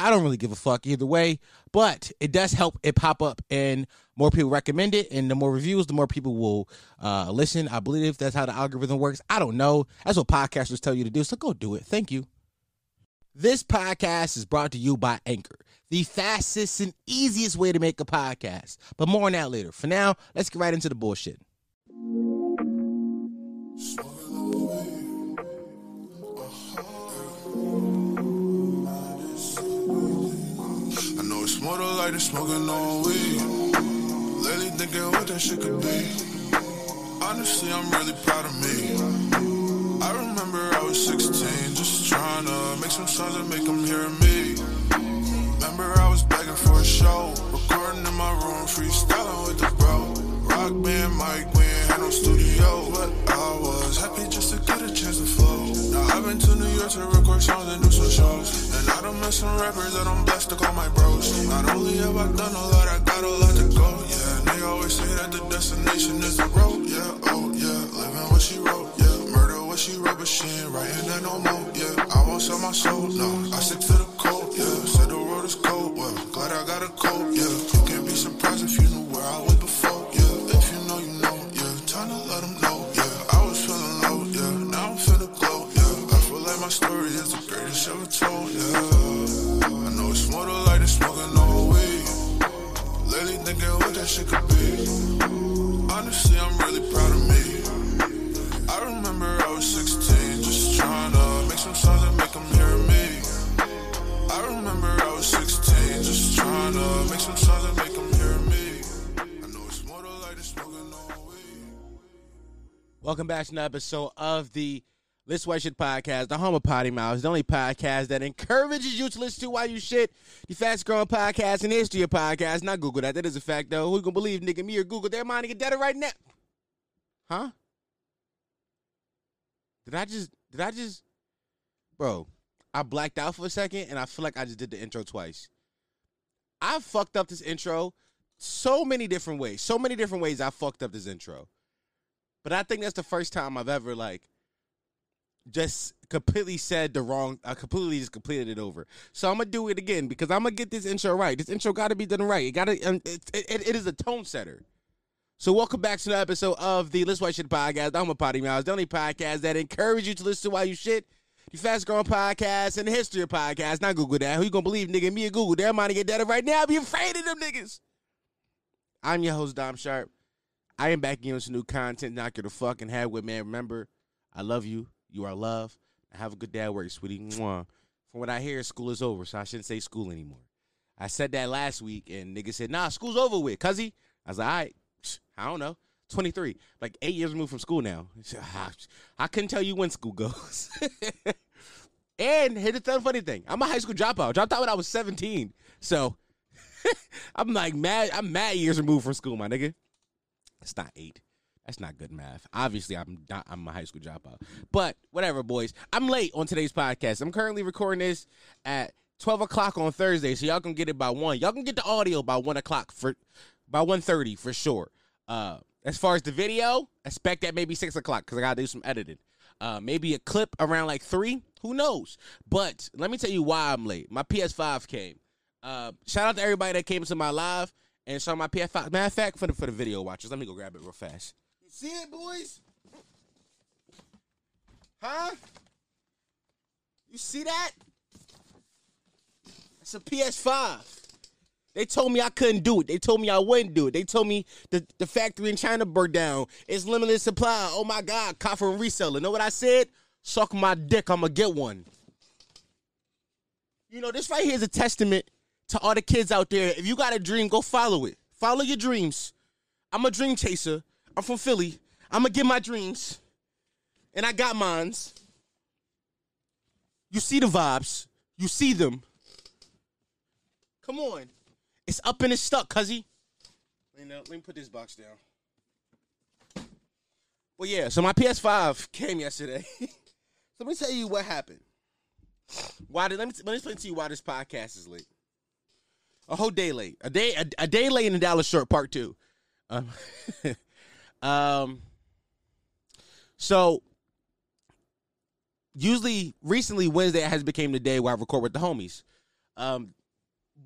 I don't really give a fuck either way, but it does help it pop up and more people recommend it. And the more reviews, the more people will uh, listen. I believe that's how the algorithm works. I don't know. That's what podcasters tell you to do. So go do it. Thank you. This podcast is brought to you by Anchor, the fastest and easiest way to make a podcast. But more on that later. For now, let's get right into the bullshit. It's light than smoking on weed. Lately thinking what that shit could be. Honestly, I'm really proud of me. I remember I was 16, just trying to make some songs and make them hear me. Remember I was begging for a show, recording in my room, freestyling with the bro. Rock band, mic, we ain't had no studio, but I was happy just to get a chance to I've been to New York to record songs and do some shows, and I don't met some rappers that I'm blessed to call my bros. Not only have I done a lot, I got a lot to go. Yeah, and they always say that the destination is the road. Yeah, oh yeah, living what she wrote. Yeah, murder what she wrote, but she ain't writing that no more. Yeah, I won't sell my soul. No, I stick to the code. Yeah, said the road is cold. Well, glad I got a coat. Yeah, you can't be surprised if you knew ever told. Yeah, I know it's more to light than smoking no weed. Lately thinking what that shit could be. Honestly, I'm really proud of me. I remember I was 16, just trying to make some songs and make them hear me. I remember I was 16, just trying to make some songs and make them hear me. I know it's more to light than smoking no weed. Welcome back to another episode of the Let's White Shit podcast, the home of Potty Mouth, the only podcast that encourages you to listen to while you shit, the fast growing podcast in the history of podcasts. Not Google that. That is a fact, though. Who gonna believe, nigga, me or Google? They're mind to get dead right now. Huh? Did I just, did I just, bro, I blacked out for a second and I feel like I just did the intro twice. I fucked up this intro so many different ways. So many different ways I fucked up this intro. But I think that's the first time I've ever like just completely said the wrong. I completely just completed it over. So I'm gonna do it again because I'm gonna get this intro right. This intro got to be done right. It got to. Um, it, it, it is a tone setter. So welcome back to the episode of the Let's White Shit podcast. I'm a potty mouse, the only podcast that encourages you to listen to while you shit. The fast growing podcast in the history of podcasts. Not Google that. Who you gonna believe, nigga? Me or Google. They're going to get dead right now. Be afraid of them niggas. I'm your host, Dom Sharp. I am back again with some new content. Knock your the fucking head with man. Remember, I love you. You are loved. Have a good day at work, sweetie. Mwah. From what I hear, school is over, so I shouldn't say school anymore. I said that last week, and nigga said, "Nah, school's over with, cuzzy." I was like, "All right, I don't know." 23, like eight years removed from school now. Ah, I couldn't tell you when school goes. and here's the funny thing: I'm a high school dropout. Dropped out when I was 17, so I'm like mad. I'm mad years removed from school, my nigga. It's not eight. That's not good math. Obviously, I'm not. I'm a high school dropout. But whatever, boys. I'm late on today's podcast. I'm currently recording this at 12 o'clock on Thursday, so y'all can get it by one. Y'all can get the audio by one o'clock for by 1.30 for sure. Uh, as far as the video, expect that maybe six o'clock because I gotta do some editing. Uh, maybe a clip around like three. Who knows? But let me tell you why I'm late. My PS5 came. Uh, shout out to everybody that came to my live and saw my PS5. Matter of fact, for the for the video watchers, let me go grab it real fast. See it, boys? Huh? You see that? It's a PS5. They told me I couldn't do it. They told me I wouldn't do it. They told me the, the factory in China burned down. It's limited supply. Oh my God, cop from reseller. Know what I said? Suck my dick. I'm going to get one. You know, this right here is a testament to all the kids out there. If you got a dream, go follow it. Follow your dreams. I'm a dream chaser. I'm from Philly. I'm going to get my dreams. And I got mines. You see the vibes. You see them. Come on. It's up and it's stuck, cuzzy. Let me put this box down. Well, yeah, so my PS5 came yesterday. so let me tell you what happened. Why did let me let me explain to you why this podcast is late. A whole day late. A day a, a day late in the Dallas short part two. Um, um so usually recently Wednesday has became the day where I record with the homies. Um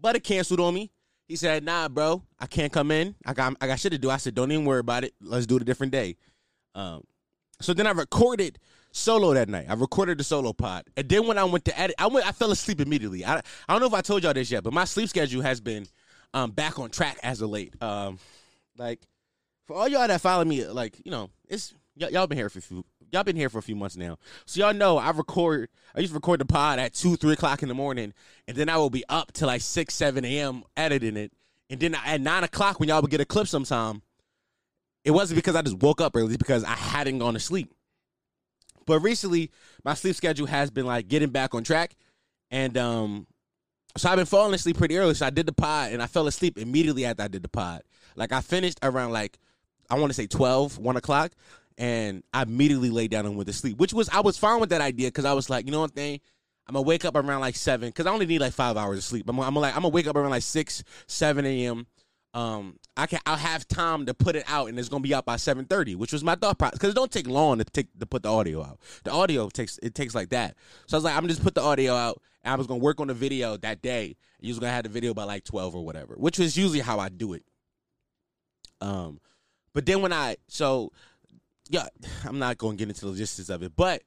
but it canceled on me. He said, "Nah, bro, I can't come in. I got I got shit to do." I said, "Don't even worry about it. Let's do it a different day." Um, so then I recorded solo that night. I recorded the solo pod, and then when I went to edit, I went. I fell asleep immediately. I I don't know if I told y'all this yet, but my sleep schedule has been um back on track as of late. Um, like for all y'all that follow me, like you know, it's y- y'all been here for a few, y'all been here for a few months now, so y'all know I record. I used to record the pod at two, three o'clock in the morning, and then I will be up till like six, seven a.m. editing it, and then at nine o'clock when y'all would get a clip sometime. It wasn't because I just woke up early; because I hadn't gone to sleep. But recently, my sleep schedule has been like getting back on track, and um, so I've been falling asleep pretty early. So I did the pod, and I fell asleep immediately after I did the pod. Like I finished around like I want to say 12, 1 o'clock, and I immediately laid down and went to sleep. Which was I was fine with that idea because I was like, you know what thing. I'm gonna wake up around like seven because I only need like five hours of sleep. I'm, I'm like I'm gonna wake up around like six, seven a.m. Um, I can I'll have time to put it out and it's gonna be out by seven thirty, which was my thought process because it don't take long to take to put the audio out. The audio takes it takes like that. So I was like, I'm just put the audio out and I was gonna work on the video that day. You was gonna have the video by like twelve or whatever, which was usually how I do it. Um, but then when I so yeah, I'm not gonna get into the logistics of it, but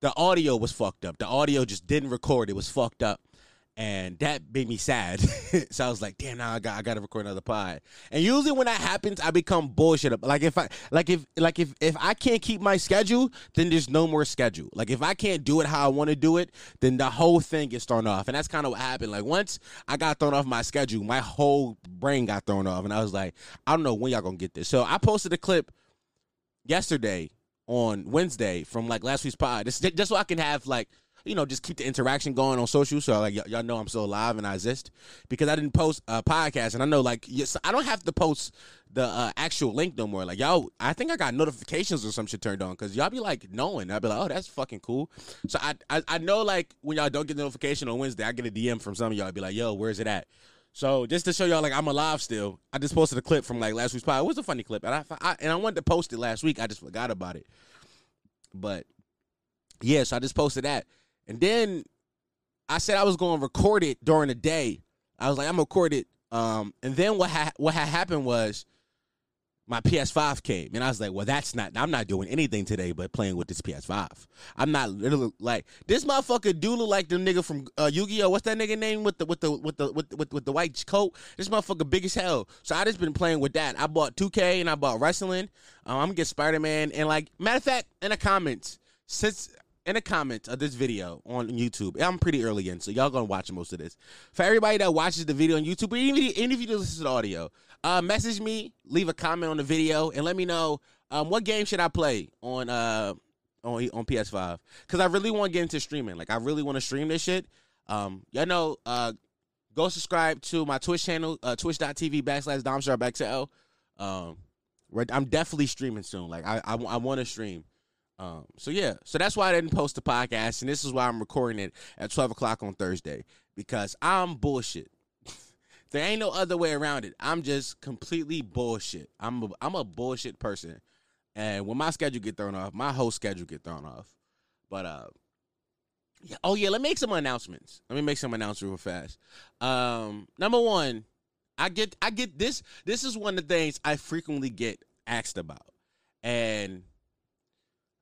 the audio was fucked up. The audio just didn't record. It was fucked up. And that made me sad. so I was like, damn, now I got I gotta record another pod. And usually when that happens, I become bullshit. Like if I like if like if if I can't keep my schedule, then there's no more schedule. Like if I can't do it how I want to do it, then the whole thing gets thrown off. And that's kind of what happened. Like once I got thrown off my schedule, my whole brain got thrown off. And I was like, I don't know when y'all gonna get this. So I posted a clip yesterday on Wednesday from like last week's pod. Just, just so I can have like you know just keep the interaction going on social. So like y- y'all know I'm still alive and I exist because I didn't post a podcast and I know like yes, I don't have to post the uh, actual link no more. Like y'all, I think I got notifications or some shit turned on because y'all be like knowing. I'd be like, oh, that's fucking cool. So I, I I know like when y'all don't get the notification on Wednesday, I get a DM from some of y'all. I'll be like, yo, where's it at? So just to show y'all, like I'm alive still. I just posted a clip from like last week's pod. It was a funny clip, and I, I and I wanted to post it last week. I just forgot about it. But yeah, so I just posted that, and then I said I was going to record it during the day. I was like, I'm gonna record it. Um, and then what ha- what had happened was my PS5 came, and I was like, well, that's not. I'm not doing anything today but playing with this PS5. I'm not literally like this motherfucker. Do look like the nigga from uh, Yu-Gi-Oh. What's that nigga name with the with the with the with, with with the white coat? This motherfucker big as hell. So I just been playing with that. I bought 2K and I bought wrestling. Um, I'm gonna get Spider Man and like matter of fact, in the comments since in the comments of this video on YouTube. I'm pretty early in, so y'all gonna watch most of this. For everybody that watches the video on YouTube, or even, even if you just listen to audio, uh, message me, leave a comment on the video, and let me know um, what game should I play on uh on on PS5 because I really want to get into streaming. Like I really want to stream this shit. Um, y'all know, uh, go subscribe to my Twitch channel, uh, twitch.tv backslash domsharpxl. Um, I'm definitely streaming soon. Like I I, I want to stream. Um, so yeah, so that's why I didn't post the podcast, and this is why I'm recording it at 12 o'clock on Thursday because I'm bullshit. there ain't no other way around it. I'm just completely bullshit. I'm a, I'm a bullshit person, and when my schedule get thrown off, my whole schedule get thrown off. But uh, yeah, oh yeah, let me make some announcements. Let me make some announcements real fast. Um, number one, I get I get this. This is one of the things I frequently get asked about, and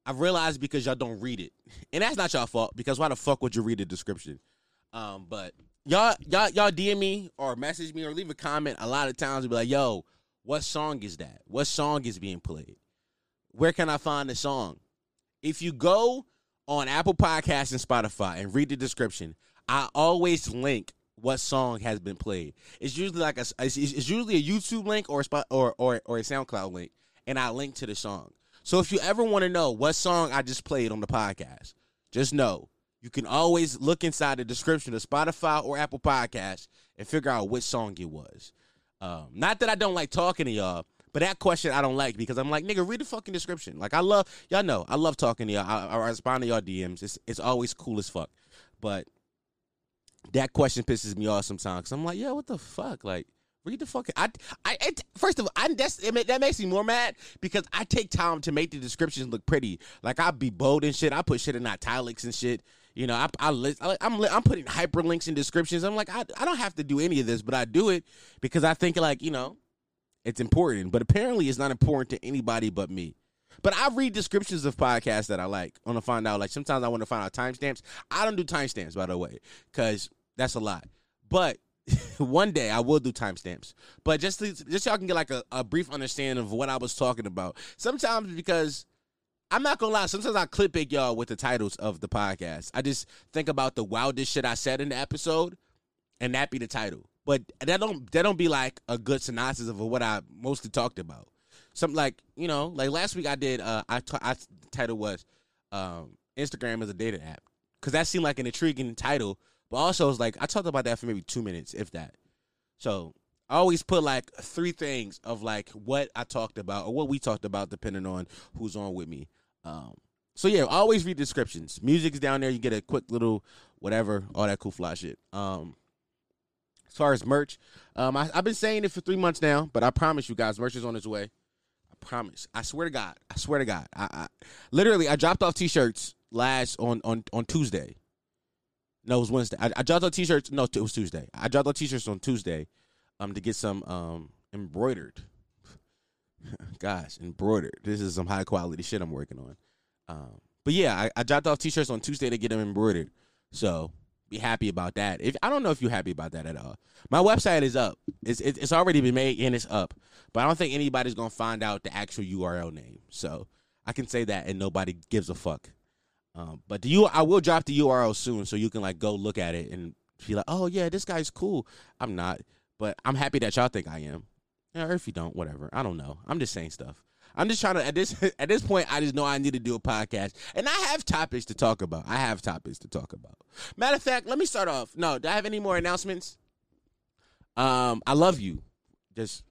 I realized because y'all don't read it, and that's not y'all fault. Because why the fuck would you read the description? Um, but y'all, y'all, y'all DM me or message me or leave a comment. A lot of times, be like, "Yo, what song is that? What song is being played? Where can I find the song?" If you go on Apple Podcasts and Spotify and read the description, I always link what song has been played. It's usually like a, it's, it's usually a YouTube link or a spot or or or a SoundCloud link, and I link to the song. So if you ever want to know what song I just played on the podcast, just know you can always look inside the description of Spotify or Apple Podcasts and figure out which song it was. Um, not that I don't like talking to y'all, but that question I don't like because I'm like, nigga, read the fucking description. Like I love y'all know I love talking to y'all. I, I respond to y'all DMs. It's it's always cool as fuck. But that question pisses me off sometimes. i I'm like, yo, what the fuck? Like, read the fucking. I, I, it, first of all, I, that's, it, that makes me more mad because I take time to make the descriptions look pretty. Like, I be bold and shit. I put shit in italics and shit. You know, I, I, I I'm, I'm putting hyperlinks in descriptions. I'm like, I, I don't have to do any of this, but I do it because I think like, you know, it's important. But apparently, it's not important to anybody but me. But I read descriptions of podcasts that I like. I want to find out. Like sometimes I want to find out timestamps. I don't do timestamps, by the way, because that's a lot. But one day I will do timestamps. But just to, just so y'all can get like a, a brief understanding of what I was talking about. Sometimes because I'm not gonna lie, sometimes I clip it y'all with the titles of the podcast. I just think about the wildest shit I said in the episode, and that be the title. But that don't that don't be like a good synopsis of what I mostly talked about. Something like you know, like last week I did. Uh, I, t- I the title was um, Instagram is a dating app because that seemed like an intriguing title but also, it's like I talked about that for maybe two minutes, if that. So I always put like three things of like what I talked about or what we talked about, depending on who's on with me. Um, so yeah, always read descriptions. Music's down there. You get a quick little whatever, all that cool fly shit. Um, as far as merch, um, I, have been saying it for three months now, but I promise you guys, merch is on its way. I promise. I swear to God. I swear to God. I, I literally I dropped off t-shirts last on on on Tuesday. No, it was Wednesday. I, I dropped on t-shirts. No, it was Tuesday. I dropped on t-shirts on Tuesday, um, to get some um embroidered. Gosh, embroidered. This is some high quality shit I'm working on. Um, but yeah, I, I dropped off t-shirts on Tuesday to get them embroidered. So be happy about that. If I don't know if you're happy about that at all. My website is up. It's it's already been made and it's up. But I don't think anybody's gonna find out the actual URL name. So I can say that and nobody gives a fuck. Um, but the U I will drop the URL soon so you can like go look at it and be like, oh yeah, this guy's cool. I'm not, but I'm happy that y'all think I am. Yeah, or if you don't, whatever. I don't know. I'm just saying stuff. I'm just trying to at this at this point. I just know I need to do a podcast, and I have topics to talk about. I have topics to talk about. Matter of fact, let me start off. No, do I have any more announcements? Um, I love you. Just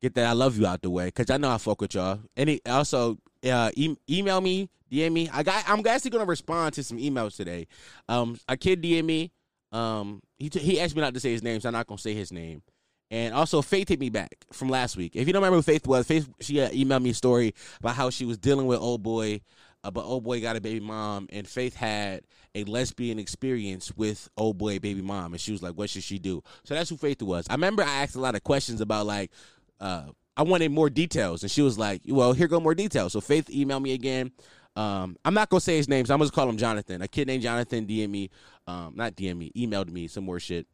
get that I love you out the way because I know I fuck with y'all. Any also uh, e- email me DM me. I got. I'm actually gonna respond to some emails today. Um, a kid DM me. Um, he t- he asked me not to say his name, so I'm not gonna say his name. And also, Faith hit me back from last week. If you don't remember who Faith was, Faith she uh, emailed me a story about how she was dealing with old boy, uh, but old boy got a baby mom, and Faith had a lesbian experience with old boy baby mom, and she was like, "What should she do?" So that's who Faith was. I remember I asked a lot of questions about like, uh, I wanted more details, and she was like, "Well, here go more details." So Faith emailed me again. Um, I'm not gonna say his name, so I'm gonna call him Jonathan. A kid named Jonathan DM me, um, not DM me, emailed me some more shit.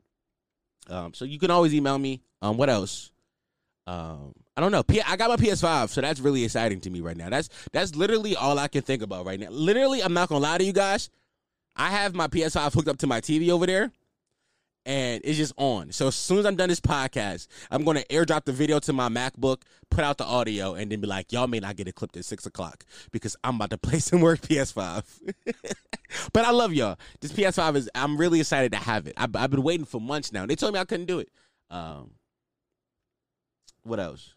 Um, so you can always email me. Um, what else? Um, I don't know. P- I got my PS5, so that's really exciting to me right now. That's that's literally all I can think about right now. Literally, I'm not gonna lie to you guys. I have my PS5 hooked up to my TV over there, and it's just on. So as soon as I'm done this podcast, I'm going to airdrop the video to my MacBook, put out the audio, and then be like, y'all may not get it clipped at six o'clock because I'm about to play some more PS5. but I love y'all. This PS5 is, I'm really excited to have it. I've, I've, been waiting for months now. They told me I couldn't do it. Um, what else?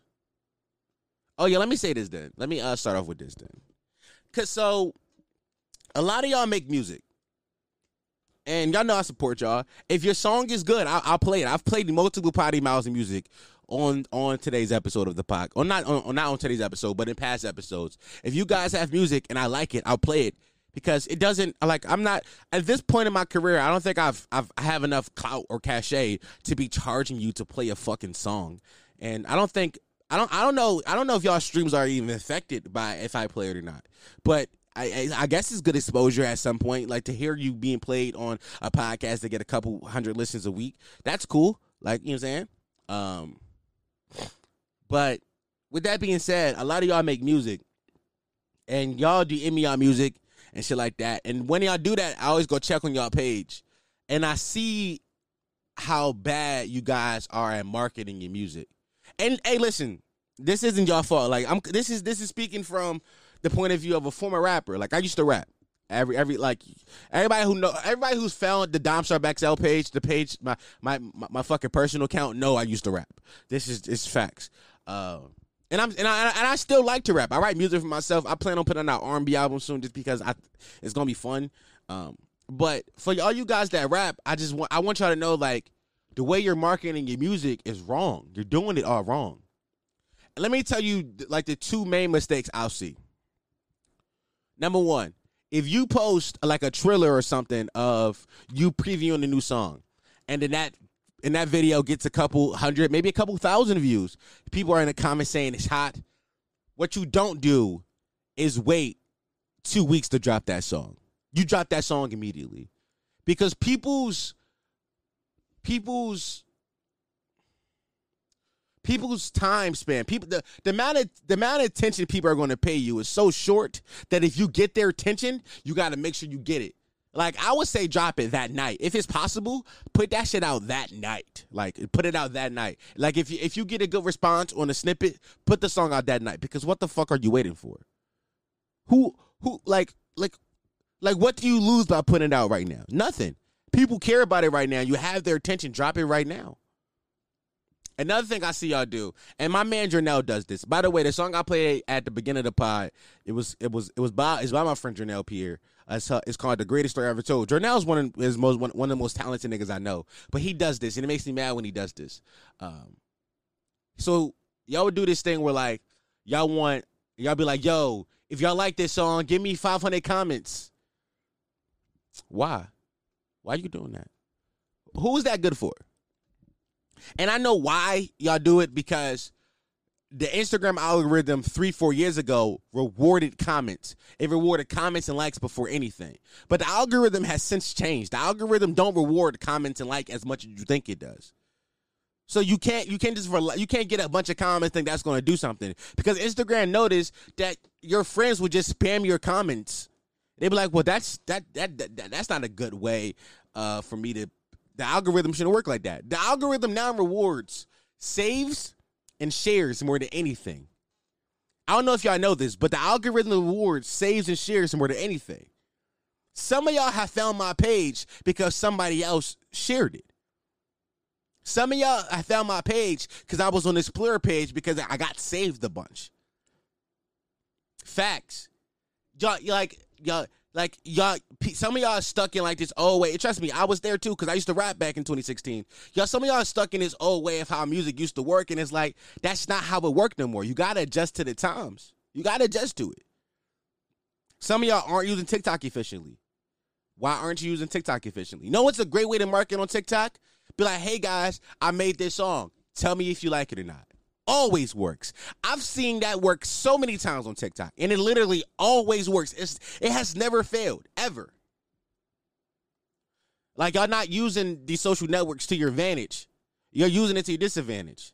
Oh yeah, let me say this then. Let me uh, start off with this then. Cause so, a lot of y'all make music and y'all know I support y'all. If your song is good, I'll, I'll play it. I've played multiple potty mouths of music on on today's episode of the pod, or not on not on today's episode, but in past episodes. If you guys have music and I like it, I'll play it because it doesn't like I'm not at this point in my career. I don't think I've I've I have enough clout or cachet to be charging you to play a fucking song, and I don't think I don't I don't know I don't know if y'all streams are even affected by if I play it or not, but I, I, guess it's good exposure at some point. Like to hear you being played on a podcast to get a couple hundred listens a week. That's cool. Like you know what I'm saying. Um, but with that being said, a lot of y'all make music, and y'all do me y'all music and shit like that. And when y'all do that, I always go check on y'all page, and I see how bad you guys are at marketing your music. And hey, listen, this isn't your fault. Like I'm this is this is speaking from the point of view of a former rapper. Like I used to rap. Every every like everybody who know everybody who's found the Dom Sharp XL page, the page my, my my my fucking personal account. know I used to rap. This is it's facts. Uh, and I'm and I and I still like to rap. I write music for myself. I plan on putting out R&B album soon, just because I it's gonna be fun. Um, but for all you guys that rap, I just want I want y'all to know like the way you're marketing your music is wrong. You're doing it all wrong. And let me tell you like the two main mistakes I'll see. Number one, if you post like a trailer or something of you previewing a new song, and then that in that video gets a couple hundred, maybe a couple thousand views, people are in the comments saying it's hot. What you don't do is wait two weeks to drop that song. You drop that song immediately because people's people's people's time span. People the, the amount of the amount of attention people are going to pay you is so short that if you get their attention you got to make sure you get it. Like i would say drop it that night. If it's possible put that shit out that night. Like put it out that night. Like if you if you get a good response on a snippet put the song out that night. Because what the fuck are you waiting for? Who who like like like what do you lose by putting it out right now? Nothing. People care about it right now. You have their attention. Drop it right now Another thing I see y'all do, and my man Janelle does this. By the way, the song I played at the beginning of the pod, it was it was it was by it's by my friend Janelle Pierre. It's, it's called the greatest story I ever told. Janelle's one of his most one, one of the most talented niggas I know, but he does this, and it makes me mad when he does this. Um, so y'all would do this thing where like y'all want y'all be like, yo, if y'all like this song, give me 500 comments. Why? Why are you doing that? Who is that good for? And I know why y'all do it because the Instagram algorithm three, four years ago rewarded comments. It rewarded comments and likes before anything. But the algorithm has since changed. The algorithm don't reward comments and like as much as you think it does. So you can't you can't just you can't get a bunch of comments think that's going to do something because Instagram noticed that your friends would just spam your comments. They'd be like, "Well, that's that that, that that's not a good way uh, for me to the algorithm shouldn't work like that. The algorithm now rewards saves and shares more than anything. I don't know if y'all know this, but the algorithm rewards saves and shares more than anything. Some of y'all have found my page because somebody else shared it. Some of y'all I found my page because I was on this Explorer page because I got saved a bunch. Facts. Y'all like y'all like y'all, some of y'all are stuck in like this old way. Trust me, I was there too because I used to rap back in 2016. Y'all, some of y'all are stuck in this old way of how music used to work, and it's like that's not how it worked no more. You gotta adjust to the times. You gotta adjust to it. Some of y'all aren't using TikTok efficiently. Why aren't you using TikTok efficiently? You know what's a great way to market on TikTok? Be like, hey guys, I made this song. Tell me if you like it or not always works. I've seen that work so many times on TikTok, and it literally always works. It's, it has never failed, ever. Like, y'all not using these social networks to your advantage, you're using it to your disadvantage.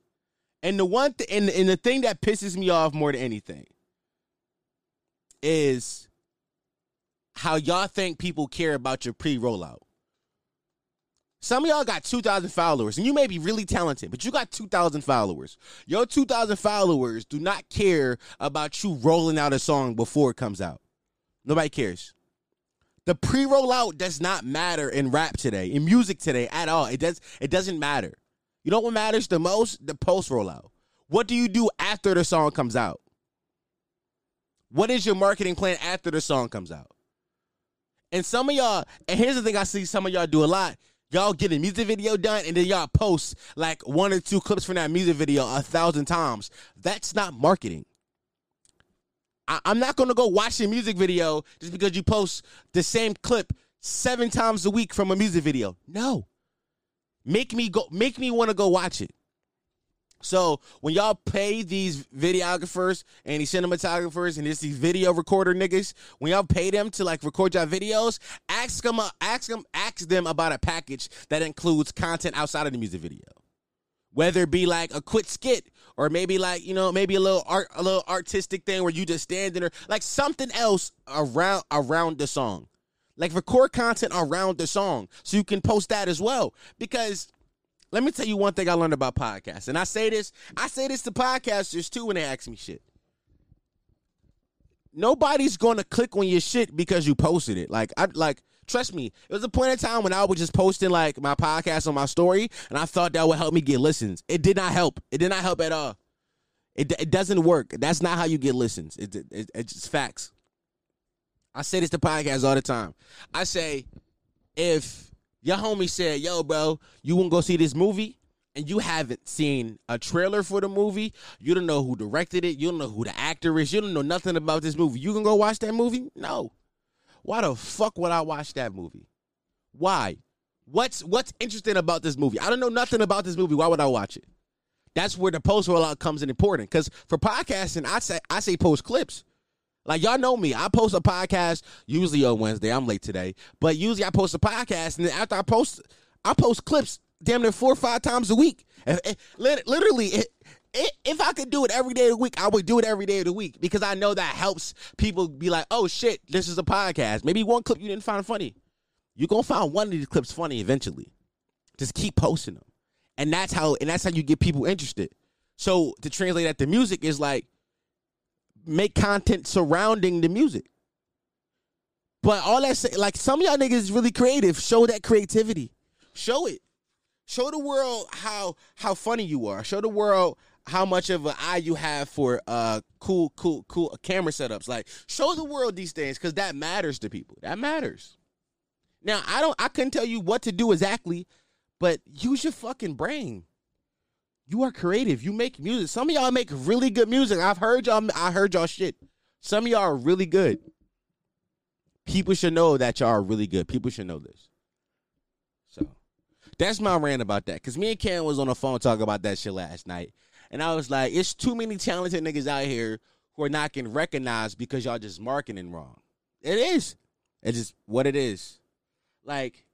And the one th- and, and the thing that pisses me off more than anything is how y'all think people care about your pre rollout. Some of y'all got 2,000 followers, and you may be really talented, but you got 2,000 followers. Your 2,000 followers do not care about you rolling out a song before it comes out. Nobody cares. The pre-rollout does not matter in rap today, in music today at all. It does. It doesn't matter. You know what matters the most? The post rollout. What do you do after the song comes out? What is your marketing plan after the song comes out? And some of y'all, and here's the thing I see some of y'all do a lot y'all get a music video done and then y'all post like one or two clips from that music video a thousand times. That's not marketing. I- am not gonna go watch a music video just because you post the same clip seven times a week from a music video. No. Make me go make me want to go watch it. So when y'all pay these videographers and these cinematographers and just these video recorder niggas, when y'all pay them to like record y'all videos, ask them, ask them, ask them about a package that includes content outside of the music video, whether it be like a quick skit or maybe like you know maybe a little art, a little artistic thing where you just stand there, like something else around around the song, like record content around the song so you can post that as well. Because let me tell you one thing I learned about podcasts. And I say this, I say this to podcasters too when they ask me shit. nobody's gonna click on your shit because you posted it. Like I like trust me, it was a point in time when I was just posting like my podcast on my story, and I thought that would help me get listens. It did not help. It did not help at all. It it doesn't work. That's not how you get listens. It, it, it it's just facts. I say this to podcasts all the time. I say if your homie said, "Yo, bro, you want to go see this movie?" and you haven't seen a trailer for the movie, you don't know who directed it, you don't know who the actor is, you don't know nothing about this movie. You can go watch that movie? No. Why the fuck would I watch that movie? Why? What's what's interesting about this movie? I don't know nothing about this movie. Why would I watch it? That's where the post rollout comes in important. Because for podcasting, I say I say post clips. Like y'all know me, I post a podcast usually on Wednesday. I'm late today, but usually I post a podcast, and after I post, I post clips damn near four or five times a week. Literally, if I could do it every day of the week, I would do it every day of the week because I know that helps people be like, "Oh shit, this is a podcast." Maybe one clip you didn't find funny, you're gonna find one of these clips funny eventually. Just keep posting them, and that's how and that's how you get people interested. So to translate that to music is like make content surrounding the music. But all that like some of y'all niggas is really creative. Show that creativity. Show it. Show the world how how funny you are. Show the world how much of an eye you have for uh cool, cool, cool camera setups. Like show the world these things because that matters to people. That matters. Now I don't I couldn't tell you what to do exactly, but use your fucking brain. You are creative. You make music. Some of y'all make really good music. I've heard y'all. I heard y'all shit. Some of y'all are really good. People should know that y'all are really good. People should know this. So that's my rant about that. Cause me and Ken was on the phone talking about that shit last night. And I was like, it's too many talented niggas out here who are not getting recognized because y'all just marketing wrong. It is. It's just what it is. Like,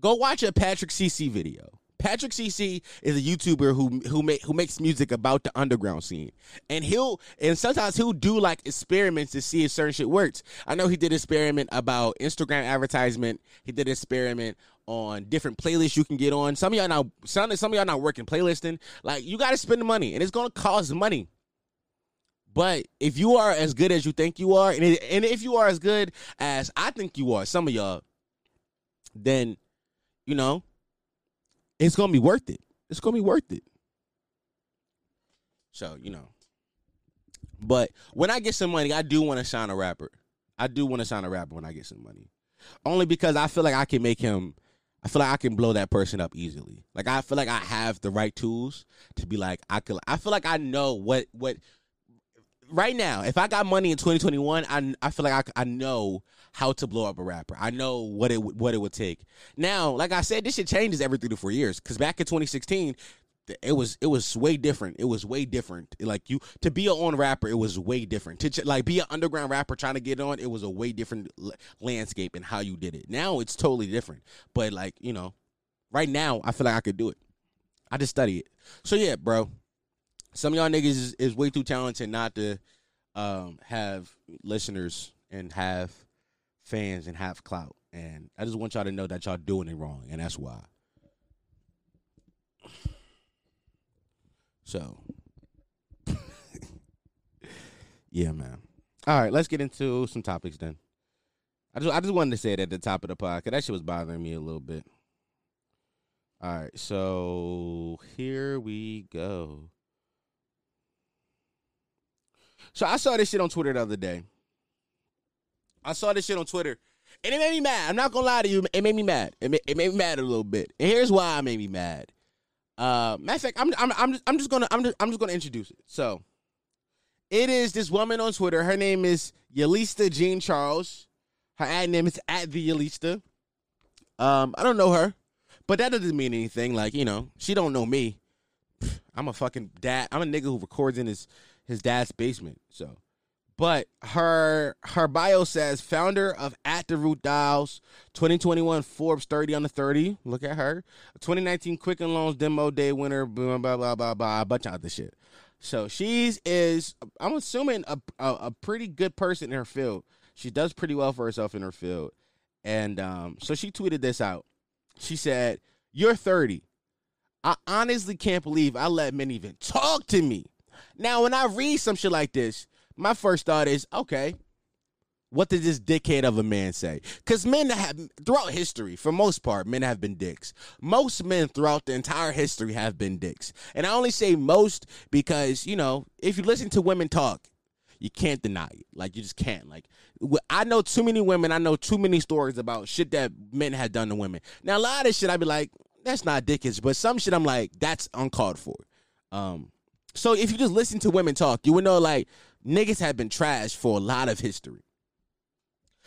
go watch a Patrick CC video. Patrick CC is a YouTuber who who make who makes music about the underground scene, and he'll and sometimes he'll do like experiments to see if certain shit works. I know he did experiment about Instagram advertisement. He did an experiment on different playlists you can get on. Some of y'all now some some of y'all not working playlisting. Like you got to spend the money, and it's gonna cost money. But if you are as good as you think you are, and and if you are as good as I think you are, some of y'all, then you know it's gonna be worth it. It's gonna be worth it. So you know, but when I get some money, I do want to sign a rapper. I do want to sign a rapper when I get some money, only because I feel like I can make him. I feel like I can blow that person up easily. Like I feel like I have the right tools to be like I could. I feel like I know what what. Right now, if I got money in 2021, I I feel like I, I know how to blow up a rapper. I know what it what it would take. Now, like I said, this shit changes every three to four years. Because back in 2016, it was it was way different. It was way different. Like you to be an on rapper, it was way different. To like be an underground rapper trying to get on, it was a way different landscape and how you did it. Now it's totally different. But like you know, right now I feel like I could do it. I just study it. So yeah, bro. Some y'all niggas is, is way too talented not to um, have listeners and have fans and have clout. And I just want y'all to know that y'all doing it wrong, and that's why. So, yeah, man. All right, let's get into some topics then. I just I just wanted to say it at the top of the podcast. That shit was bothering me a little bit. All right, so here we go. So I saw this shit on Twitter the other day. I saw this shit on Twitter, and it made me mad. I'm not gonna lie to you, it made me mad. It made, it made me mad a little bit. And here's why I made me mad. Uh, matter of fact, I'm I'm I'm just, I'm just gonna I'm just, I'm just gonna introduce it. So, it is this woman on Twitter. Her name is Yelitsa Jean Charles. Her ad name is at the Yelitsa. Um, I don't know her, but that doesn't mean anything. Like you know, she don't know me. I'm a fucking dad. I'm a nigga who records in his his dad's basement. So but her her bio says founder of Healthy Roots Dolls, 2021 Forbes 30 on the 30. Look at her. 2019 Quicken Loans Demo Day winner. Blah blah blah blah blah. A bunch of other shit. So she's is I'm assuming a, a, a pretty good person in her field. She does pretty well for herself in her field, and um, so she tweeted this out. She said, "You're 30. I honestly can't believe I let men even talk to me." Now, when I read some shit like this, my first thought is, okay, what did this dickhead of a man say? Because men have, throughout history, for most part, men have been dicks. Most men throughout the entire history have been dicks. And I only say most because, you know, if you listen to women talk, you can't deny it. Like, you just can't. Like, I know too many women, I know too many stories about shit that men have done to women. Now, a lot of shit, I'd be like, that's not dickish, but some shit I'm like, that's uncalled for. Um, so if you just listen to women talk, you would know like niggas have been trashed for a lot of history.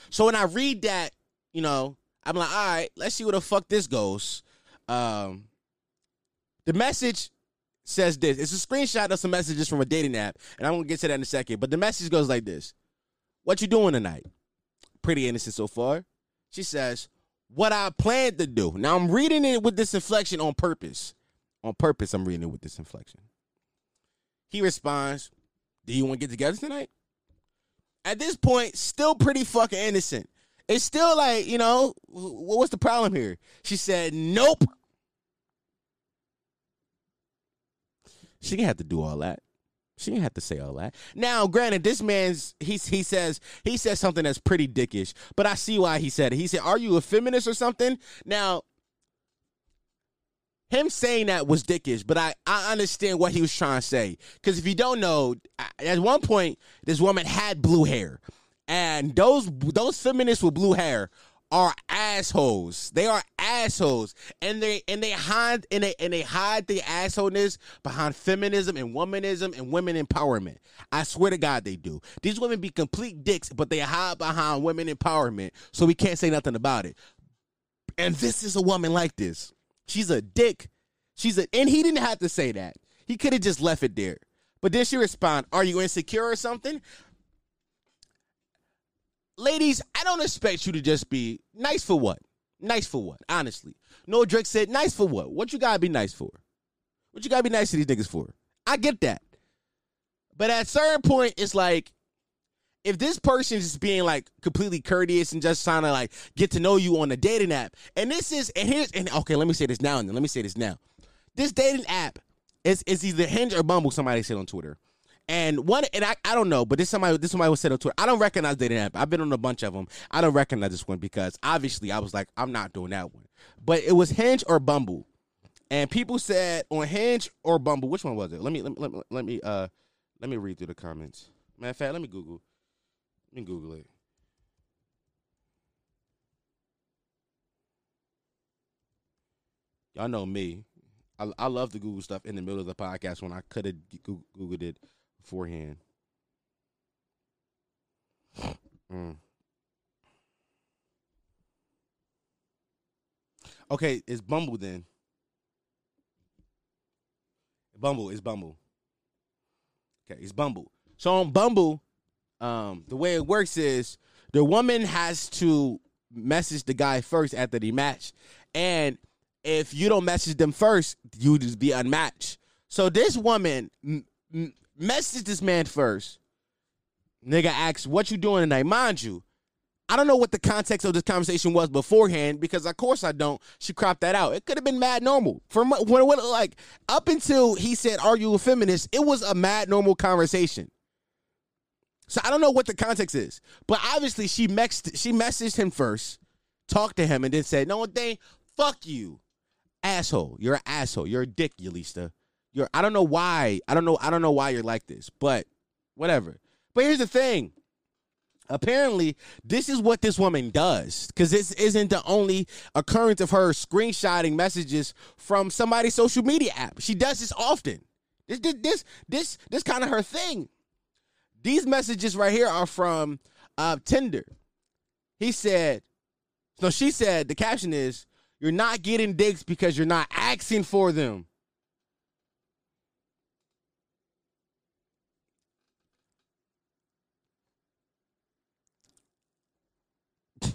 So when I read that, you know, I'm like, all right, let's see where the fuck this goes. Um, the message says this. It's a screenshot of some messages from a dating app, and I'm gonna get to that in a second. But the message goes like this: What you doing tonight? Pretty innocent so far. She says, "What I plan to do." Now I'm reading it with this inflection on purpose. On purpose, I'm reading it with this inflection. He responds, "Do you want to get together tonight?" at this point, still pretty fucking innocent. It's still like, you know, what's the problem here? She said, nope. She didn't have to do all that. She didn't have to say all that. Now, granted, this man's he he says he says something that's pretty dickish, but I see why he said it. He said, "Are you a feminist or something?" Now, him saying that was dickish, but I, I understand what he was trying to say. Because if you don't know, at one point, this woman had blue hair. And those those feminists with blue hair are assholes. They are assholes, and they and they hide and they and they hide the assholeness behind feminism and womanism and women empowerment. I swear to God, they do. These women be complete dicks, but they hide behind women empowerment, so we can't say nothing about it. And this is a woman like this. She's a dick. She's a and he didn't have to say that. He could have just left it there. But then she respond, "Are you insecure or something?" Ladies, I don't expect you to just be nice for what? Nice for what? Honestly. No Drake said, nice for what? What you gotta be nice for? What you gotta be nice to these niggas for? I get that. But at certain point, it's like, if this person is being like completely courteous and just trying to like get to know you on a dating app, and this is and here's and okay, let me say this now and then. Let me say this now. This dating app is is either Hinge or Bumble. Somebody said on Twitter. And one, and I, I don't know, but this somebody, this somebody was said on Twitter. I don't recognize dating app. I've been on a bunch of them. I don't recognize this one because obviously I was like, I'm not doing that one. But it was Hinge or Bumble, and people said on Hinge or Bumble, which one was it? Let me, let me, let me, let me uh, let me read through the comments. Matter of fact, let me Google. Let me Google it. Y'all know me. I, I love to Google stuff in the middle of the podcast when I could have Googled it beforehand. Mm. Okay, it's Bumble then. Bumble is Bumble. Okay, it's Bumble. So on Bumble, um, the way it works is the woman has to message the guy first after the match, and if you don't message them first, you just be unmatched. So this woman m- m- messaged this man first. Nigga asks, "What you doing tonight?" Mind you, I don't know what the context of this conversation was beforehand because, of course, I don't. She cropped that out. It could have been mad normal. From when, when like up until he said, "Are you a feminist?" It was a mad normal conversation. So I don't know what the context is, but obviously she mexed, she messaged him first, talked to him, and then said, "No one thing, fuck you, asshole. You're an asshole. You're a dick, Yelitsa. You're. I don't know why. I don't know. I don't know why you're like this, but whatever. But here's the thing. Apparently, this is what this woman does because this isn't the only occurrence of her screenshotting messages from somebody's social media app. She does this often. This, this, this, this, this kind of her thing. These messages right here are from uh, Tinder. He said, no, she said, the caption is, you're not getting dicks because you're not asking for them.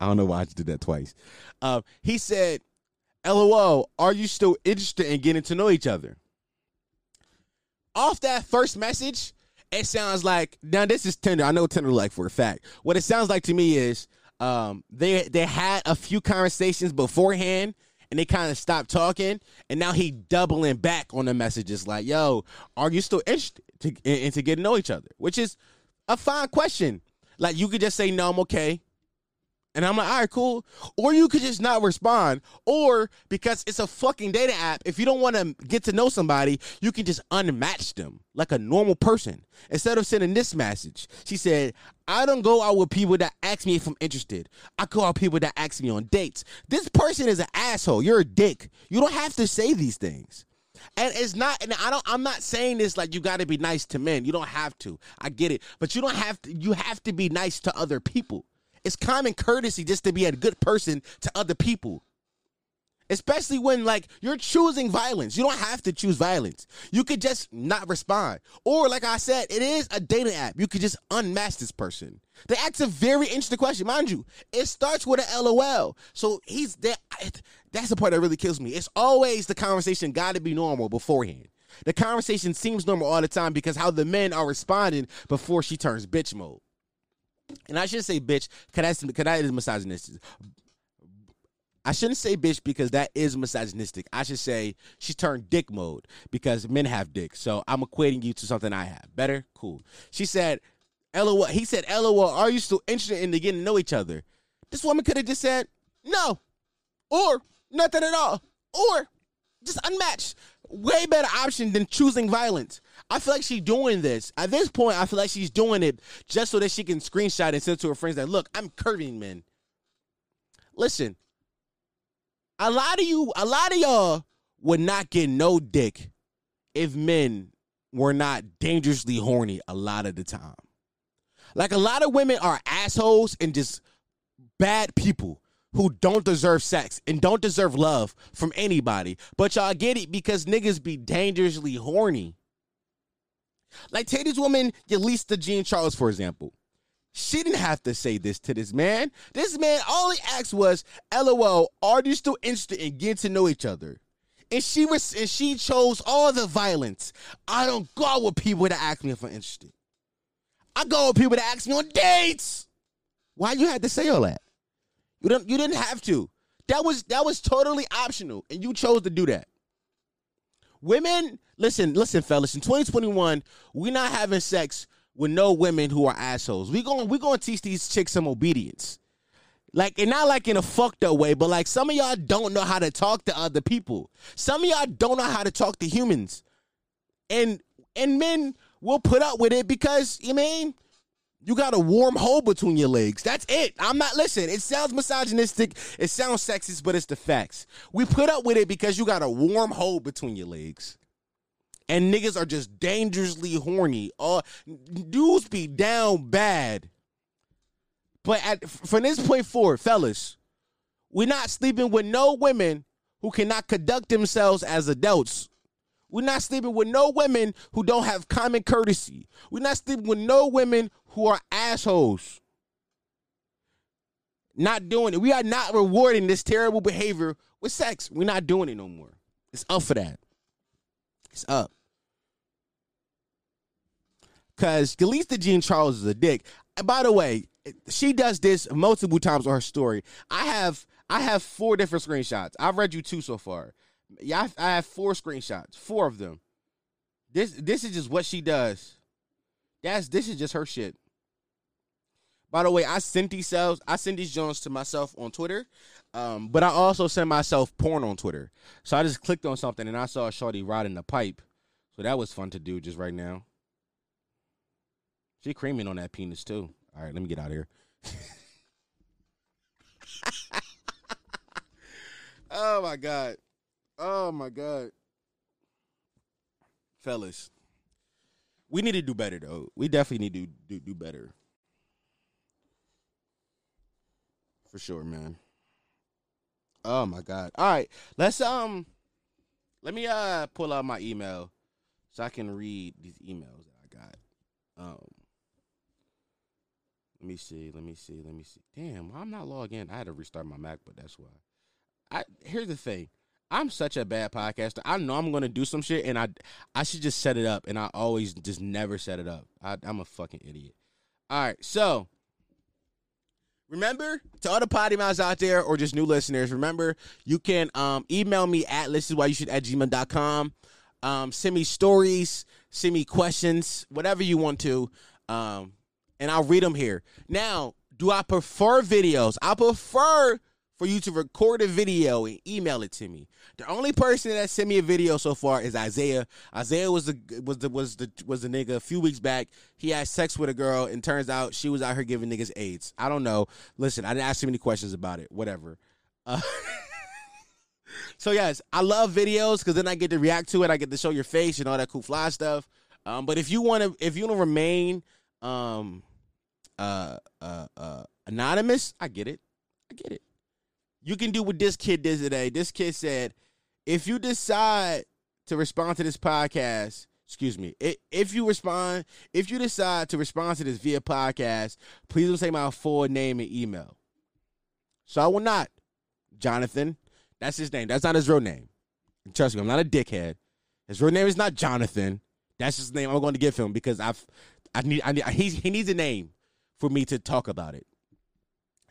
I don't know why I did that twice. Uh, he said, LOL, are you still interested in getting to know each other? Off that first message, it sounds like now this is Tinder. I know Tinder like for a fact. What it sounds like to me is um, they they had a few conversations beforehand and they kind of stopped talking and now he doubling back on the messages like, "Yo, are you still interested to, into getting to know each other?" Which is a fine question. Like you could just say no, I'm okay. And I'm like, all right, cool. Or you could just not respond. Or because it's a fucking data app, if you don't want to get to know somebody, you can just unmatch them like a normal person. Instead of sending this message, she said, I don't go out with people that ask me if I'm interested. I go out people that ask me on dates. This person is an asshole. You're a dick. You don't have to say these things. And it's not, and I don't, I'm not saying this like you got to be nice to men. You don't have to. I get it. But you don't have to, you have to be nice to other people. It's common courtesy just to be a good person to other people. Especially when like you're choosing violence. You don't have to choose violence. You could just not respond. Or like I said, it is a dating app. You could just unmask this person. They ask a very interesting question. Mind you, it starts with a LOL. So he's there. That's the part that really kills me. It's always the conversation got to be normal beforehand. The conversation seems normal all the time because how the men are responding before she turns bitch mode. And I shouldn't say bitch, cause that is misogynistic. I shouldn't say bitch because that is misogynistic. I should say she turned dick mode because men have dick. So I'm equating you to something I have. Better? Cool. She said, LOL. He said, LOL, are you still interested in getting to know each other? This woman could have just said, no. Or nothing at all. Or just unmatched. Way better option than choosing violence. I feel like she's doing this. At this point, I feel like she's doing it just so that she can screenshot and send to her friends that, look, I'm curving men. Listen, a lot of you, a lot of y'all would not get no dick if men were not dangerously horny a lot of the time. Like a lot of women are assholes and just bad people who don't deserve sex and don't deserve love from anybody. But y'all get it because niggas be dangerously horny. Like take woman, Yelitsa Jean Charles, for example. She didn't have to say this to this man. This man, all he asked was, LOL, are you still interested in getting to know each other? And she was and she chose all the violence. I don't go with people that ask me if I'm interested. I go with people that ask me on dates. Why you had to say all that? You didn't you didn't have to. That was that was totally optional, and you chose to do that. Women, listen, listen, fellas. In 2021, we're not having sex with no women who are assholes. We going we going to teach these chicks some obedience. Like, and not like in a fucked up way, but like some of y'all don't know how to talk to other people. Some of y'all don't know how to talk to humans. And and men will put up with it because you mean you got a warm hole between your legs. That's it. I'm not listen. It sounds misogynistic. It sounds sexist, but it's the facts. We put up with it because you got a warm hole between your legs. And niggas are just dangerously horny. Uh dudes be down bad. But at, from this point forward, fellas, we're not sleeping with no women who cannot conduct themselves as adults. We're not sleeping with no women who don't have common courtesy. We're not sleeping with no women who are assholes. Not doing it. We are not rewarding this terrible behavior with sex. We're not doing it no more. It's up for that. It's up. Cause Yelitsa Jean Charles is a dick. And by the way, she does this multiple times on her story. I have I have four different screenshots. I've read you two so far. Yeah, I, I have four screenshots, four of them. This this is just what she does. That's this is just her shit. By the way, I sent these cells, I sent these Jones to myself on Twitter, um, but I also sent myself porn on Twitter. So I just clicked on something and I saw shorty riding the pipe. So that was fun to do just right now. She creaming on that penis too. All right, let me get out of here. oh my god. Oh my god. Fellas. We need to do better though. We definitely need to do, do better. For sure, man. Oh my god. All right. Let's um let me uh pull out my email so I can read these emails that I got. Um let me see, let me see, let me see. Damn, I'm not logged in. I had to restart my Mac, but that's why. I here's the thing. I'm such a bad podcaster. I know I'm gonna do some shit, and I I should just set it up, and I always just never set it up. I, I'm a fucking idiot. All right, so remember to all the potty mouths out there, or just new listeners, remember you can um, email me at this is why you should at gmail.com. Um, send me stories, send me questions, whatever you want to. Um, and I'll read them here. Now, do I prefer videos? I prefer for you to record a video and email it to me. The only person that sent me a video so far is Isaiah. Isaiah was the was the was the was the nigga a few weeks back. He had sex with a girl, and turns out she was out here giving niggas AIDS. I don't know. Listen, I didn't ask too many questions about it. Whatever. Uh, so yes, I love videos because then I get to react to it. I get to show your face and all that cool fly stuff. Um, but if you want to, if you want to remain um, uh, uh, uh, anonymous, I get it. I get it. You can do what this kid did today. This kid said, if you decide to respond to this podcast, excuse me, if you respond, if you decide to respond to this via podcast, please don't say my full name and email. So I will not, Jonathan. That's his name. That's not his real name. Trust me, I'm not a dickhead. His real name is not Jonathan. That's his name I'm going to give him because I've I need I need he he needs a name for me to talk about it.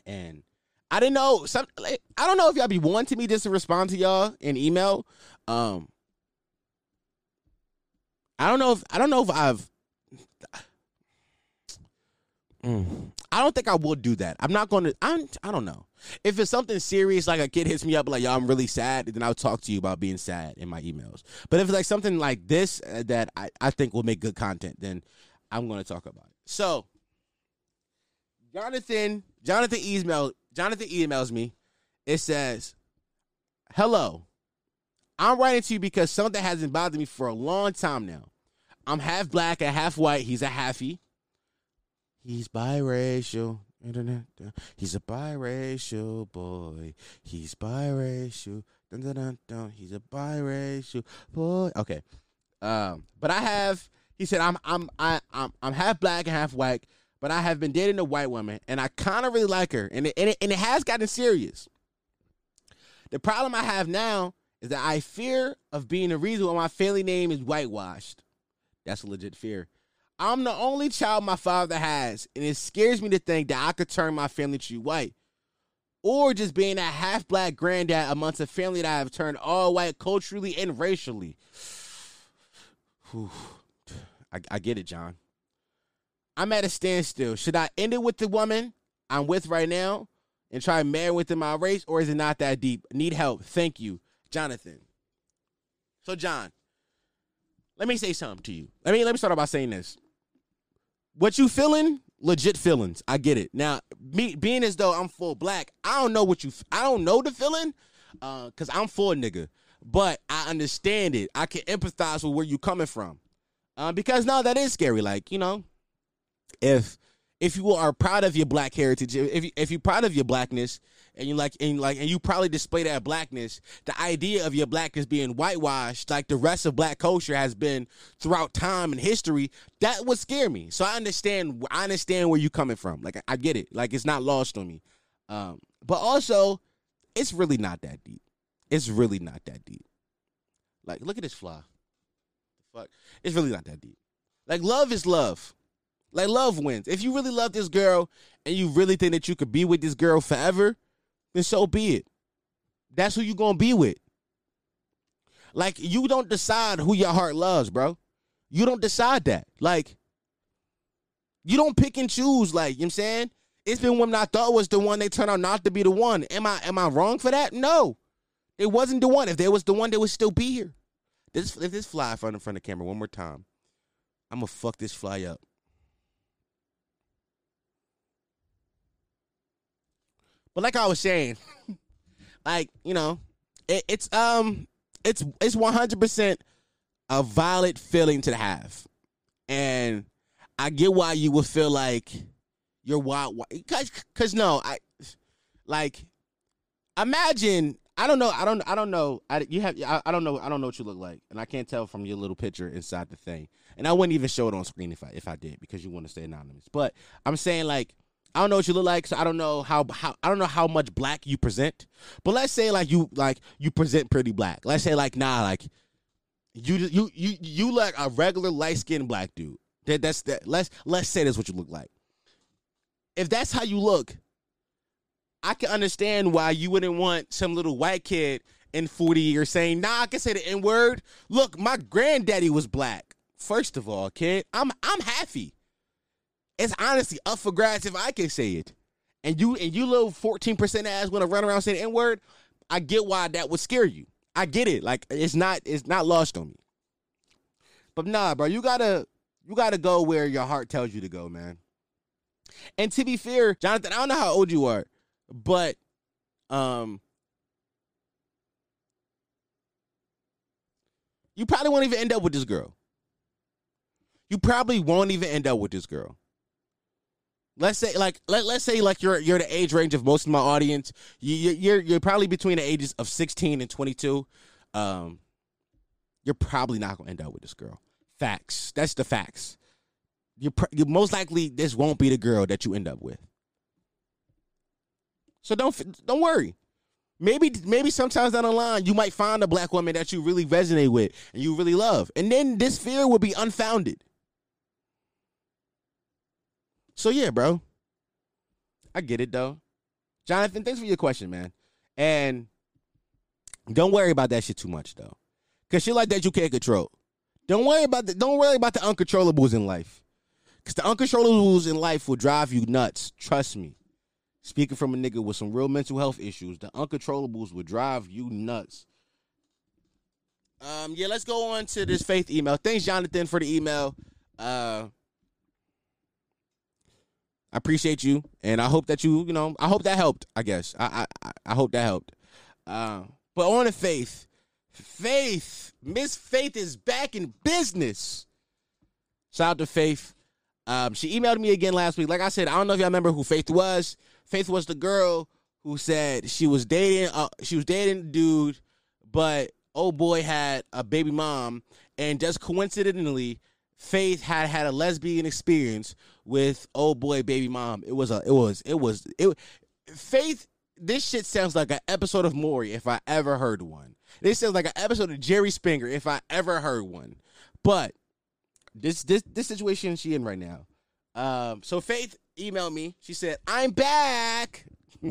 And I didn't know some like, I don't know if y'all be wanting me just to respond to y'all in email. Um I don't know if I don't know if I've Mm. I don't think I will do that. I'm not going to. I'm. I don't know. If it's something serious, like a kid hits me up like, "Yo, I'm really sad," then I'll talk to you about being sad in my emails. But if it's like something like this uh, that I, I think will make good content, then I'm going to talk about it. So, Jonathan, Jonathan email, Jonathan emails me. It says, "Hello, I'm writing to you because something has been bothering me for a long time now. I'm half black and half white. He's a halfie." He's biracial. He's a biracial boy. He's biracial. Dun, dun, dun, dun. He's a biracial boy. Okay. Um, but I have he said I'm I'm I, I'm I'm half black and half white, but I have been dating a white woman and I kind of really like her and it, and it and it has gotten serious. The problem I have now is that I fear of being the reason why my family name is whitewashed. That's a legit fear. I'm the only child my father has, and it scares me to think that I could turn my family tree white. Or just being a half black granddad amongst a family that I have turned all white culturally and racially. I, I get it, John. I'm at a standstill. Should I end it with the woman I'm with right now and try and marry within my race, or is it not that deep? Need help. Thank you, Jonathan. So, John, let me say something to you. Let me let me start by saying this what you feeling? Legit feelings. I get it. Now, me being as though I'm full black, I don't know what you. I don't know the feeling, uh, cause I'm full nigga. But I understand it. I can empathize with where you coming from, uh, because now that is scary. Like you know, if if you are proud of your black heritage, if you, if you're proud of your blackness, and you like and like and you probably display that blackness, the idea of your blackness being whitewashed, like the rest of black culture has been throughout time and history, that would scare me. So I understand. I understand where you're coming from. Like I get it. Like it's not lost on me. Um, but also, it's really not that deep. It's really not that deep. Like look at this fly. Fuck, it's really not that deep. Like love is love. Like love wins. If you really love this girl and you really think that you could be with this girl forever, then so be it. That's who you're gonna be with. Like you don't decide who your heart loves, bro. You don't decide that. Like you don't pick and choose. Like you know what I'm saying, it's been women I thought was the one. They turn out not to be the one. Am I am I wrong for that? No, it wasn't the one. If there was the one, they would still be here. This if this fly in front of the camera one more time, I'm gonna fuck this fly up. But like I was saying, like you know, it, it's um, it's it's one hundred percent a valid feeling to have, and I get why you would feel like you're wild. Cause, cause no, I like imagine. I don't know. I don't. I don't know. I you have. I, I don't know. I don't know what you look like, and I can't tell from your little picture inside the thing. And I wouldn't even show it on screen if I if I did because you want to stay anonymous. But I'm saying like I don't know what you look like, so I don't know how how I don't know how much black you present. But let's say like you like you present pretty black. Let's say like nah, like you you you you like a regular light skinned black dude. That that's that. Let's let's say that's what you look like. If that's how you look, I can understand why you wouldn't want some little white kid in 40 years saying, nah, I can say the N word. Look, my granddaddy was black. First of all, kid, I'm I'm happy it's honestly up for grabs if I can say it. And you and you little 14% ass want to run around saying N-word, I get why that would scare you. I get it. Like it's not it's not lost on me. But nah, bro, you gotta you gotta go where your heart tells you to go, man. And to be fair, Jonathan, I don't know how old you are, but um you probably won't even end up with this girl. You probably won't even end up with this girl. Let's say like let, let's say like you're you're the age range of most of my audience. You, you're you're probably between the ages of 16 and 22. Um, you're probably not gonna end up with this girl. Facts. That's the facts. You're, pr- you most likely this won't be the girl that you end up with. So don't don't worry. Maybe maybe sometimes down the line you might find a black woman that you really resonate with and you really love, and then this fear will be unfounded. So yeah, bro. I get it though. Jonathan, thanks for your question, man. And don't worry about that shit too much though. Cause shit like that you can't control. Don't worry about the don't worry about the uncontrollables in life. Cause the uncontrollables in life will drive you nuts. Trust me. Speaking from a nigga with some real mental health issues, the uncontrollables will drive you nuts. Um, yeah, let's go on to this faith email. Thanks, Jonathan, for the email. Uh I appreciate you, and I hope that you, you know, I hope that helped. I guess I, I, I hope that helped. Uh, but on the faith, Faith, Miss Faith is back in business. Shout out to Faith. Um, she emailed me again last week. Like I said, I don't know if y'all remember who Faith was. Faith was the girl who said she was dating, uh, she was dating dude, but oh boy had a baby mom, and just coincidentally, Faith had had a lesbian experience with oh boy baby mom. It was a it was it was it Faith this shit sounds like an episode of Maury if I ever heard one. This sounds like an episode of Jerry Springer if I ever heard one. But this this this situation she in right now. Um so Faith emailed me. She said, "I'm back."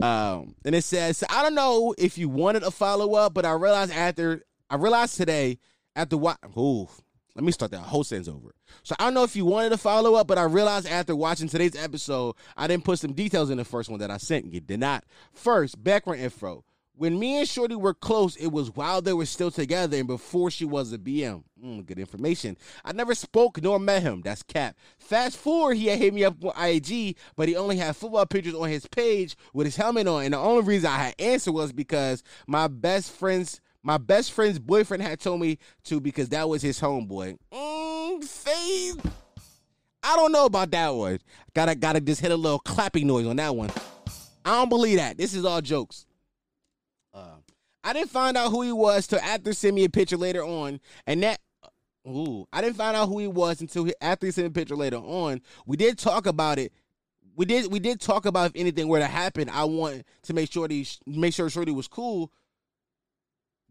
um and it says, "I don't know if you wanted a follow up, but I realized after I realized today after what ooh, let me start that whole sentence over. So I don't know if you wanted to follow up, but I realized after watching today's episode, I didn't put some details in the first one that I sent you. Did not. First, background info. When me and Shorty were close, it was while they were still together and before she was a BM. Mm, good information. I never spoke nor met him. That's cap. Fast forward, he had hit me up on IG, but he only had football pictures on his page with his helmet on. And the only reason I had answered was because my best friend's my best friend's boyfriend had told me to because that was his homeboy. Mm, Faith. I don't know about that one. Gotta gotta just hit a little clapping noise on that one. I don't believe that. This is all jokes. Uh, I didn't find out who he was till after sending me a picture later on, and that. Ooh, I didn't find out who he was until he, after he sent a picture later on. We did talk about it. We did we did talk about if anything were to happen. I want to make sure he make sure Shorty was cool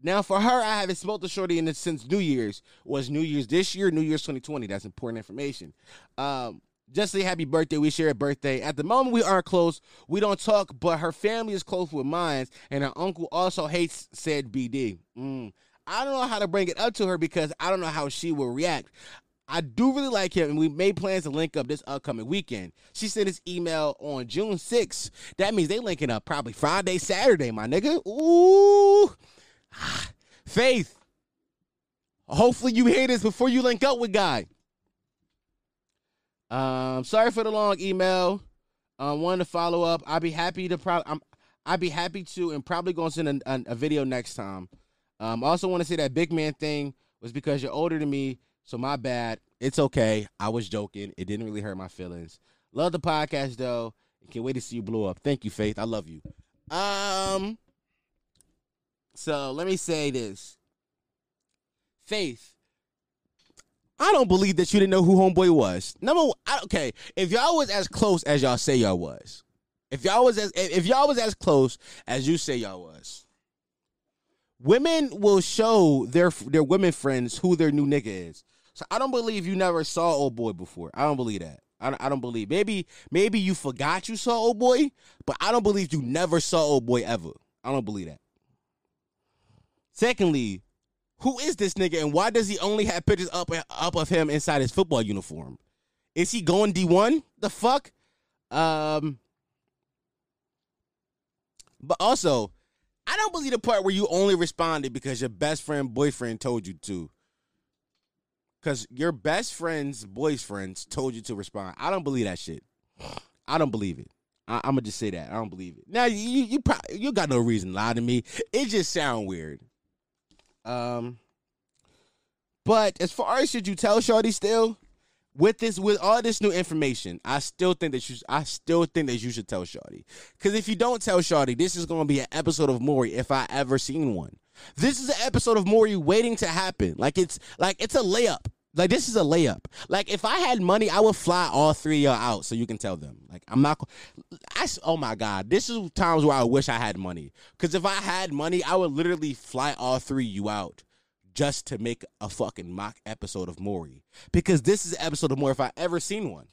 now, for her, I haven't smoked the shorty in since New Year's. Was New Year's this year, New Year's 2020. That's important information. Um, just say happy birthday. We share a birthday. At the moment, we aren't close. We don't talk, but her family is close with mine, and her uncle also hates said BD. Mm. I don't know how to bring it up to her because I don't know how she will react. I do really like him, and we made plans to link up this upcoming weekend. She sent this email on June 6th. That means they linking up probably Friday, Saturday, my nigga. Ooh. Faith. Hopefully you hear this before you link up with Guy. Um, sorry for the long email. Um, wanted to follow up. I'd be happy to probably. I'm. I'd be happy to, and probably going to send a, a, a video next time. Um, also want to say that big man thing was because you're older than me, so my bad. It's okay. I was joking. It didn't really hurt my feelings. Love the podcast though. Can't wait to see you blow up. Thank you, Faith. I love you. Um, so let me say this. Faith, I don't believe that you didn't know who Homeboy was. Number one, I, okay, if y'all was as close as y'all say y'all was, if y'all was as if y'all was as close as you say y'all was, women will show their their women friends who their new nigga is. So I don't believe you never saw old boy before. I don't believe that. I don't, I don't believe. Maybe maybe you forgot you saw old boy, but I don't believe you never saw old boy ever. I don't believe that. Secondly, Who is this nigga and why does he only have pictures up up of him inside his football uniform? Is he going D1? The fuck? Um But also, I don't believe the part where you only responded because your best friend boyfriend told you to. Cause your best friend's boyfriends told you to respond. I don't believe that shit. I don't believe it. I, am gonna just say that I don't believe it. Now you you probably, you got no reason to lie to me. It just sound weird. Um, but as far as should you tell Shorty still with this with all this new information, I still think that you I still think that you should tell Shorty. Because if you don't tell Shorty, this is gonna be an episode of Maury if I ever seen one. This is an episode of Maury waiting to happen. Like it's like it's a layup. Like this is a layup. Like if I had money, I would fly all three of y'all out so you can tell them. Like I'm not. I oh my god, this is times where I wish I had money. Because if I had money, I would literally fly all three you out just to make a fucking mock episode of Maury. Because this is an episode of Maury if I ever seen one.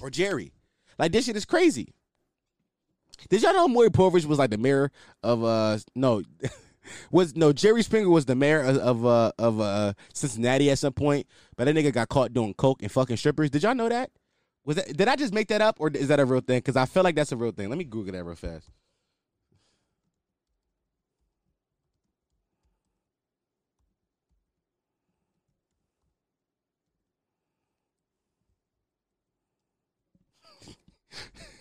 Or Jerry. Like this shit is crazy. Did y'all know Maury Povich was like the mayor of uh no was no Jerry Springer was the mayor of of, uh, of uh, Cincinnati at some point, but that nigga got caught doing coke and fucking strippers. Did y'all know that? Was that did I just make that up or is that a real thing? Because I feel like that's a real thing. Let me Google that real fast.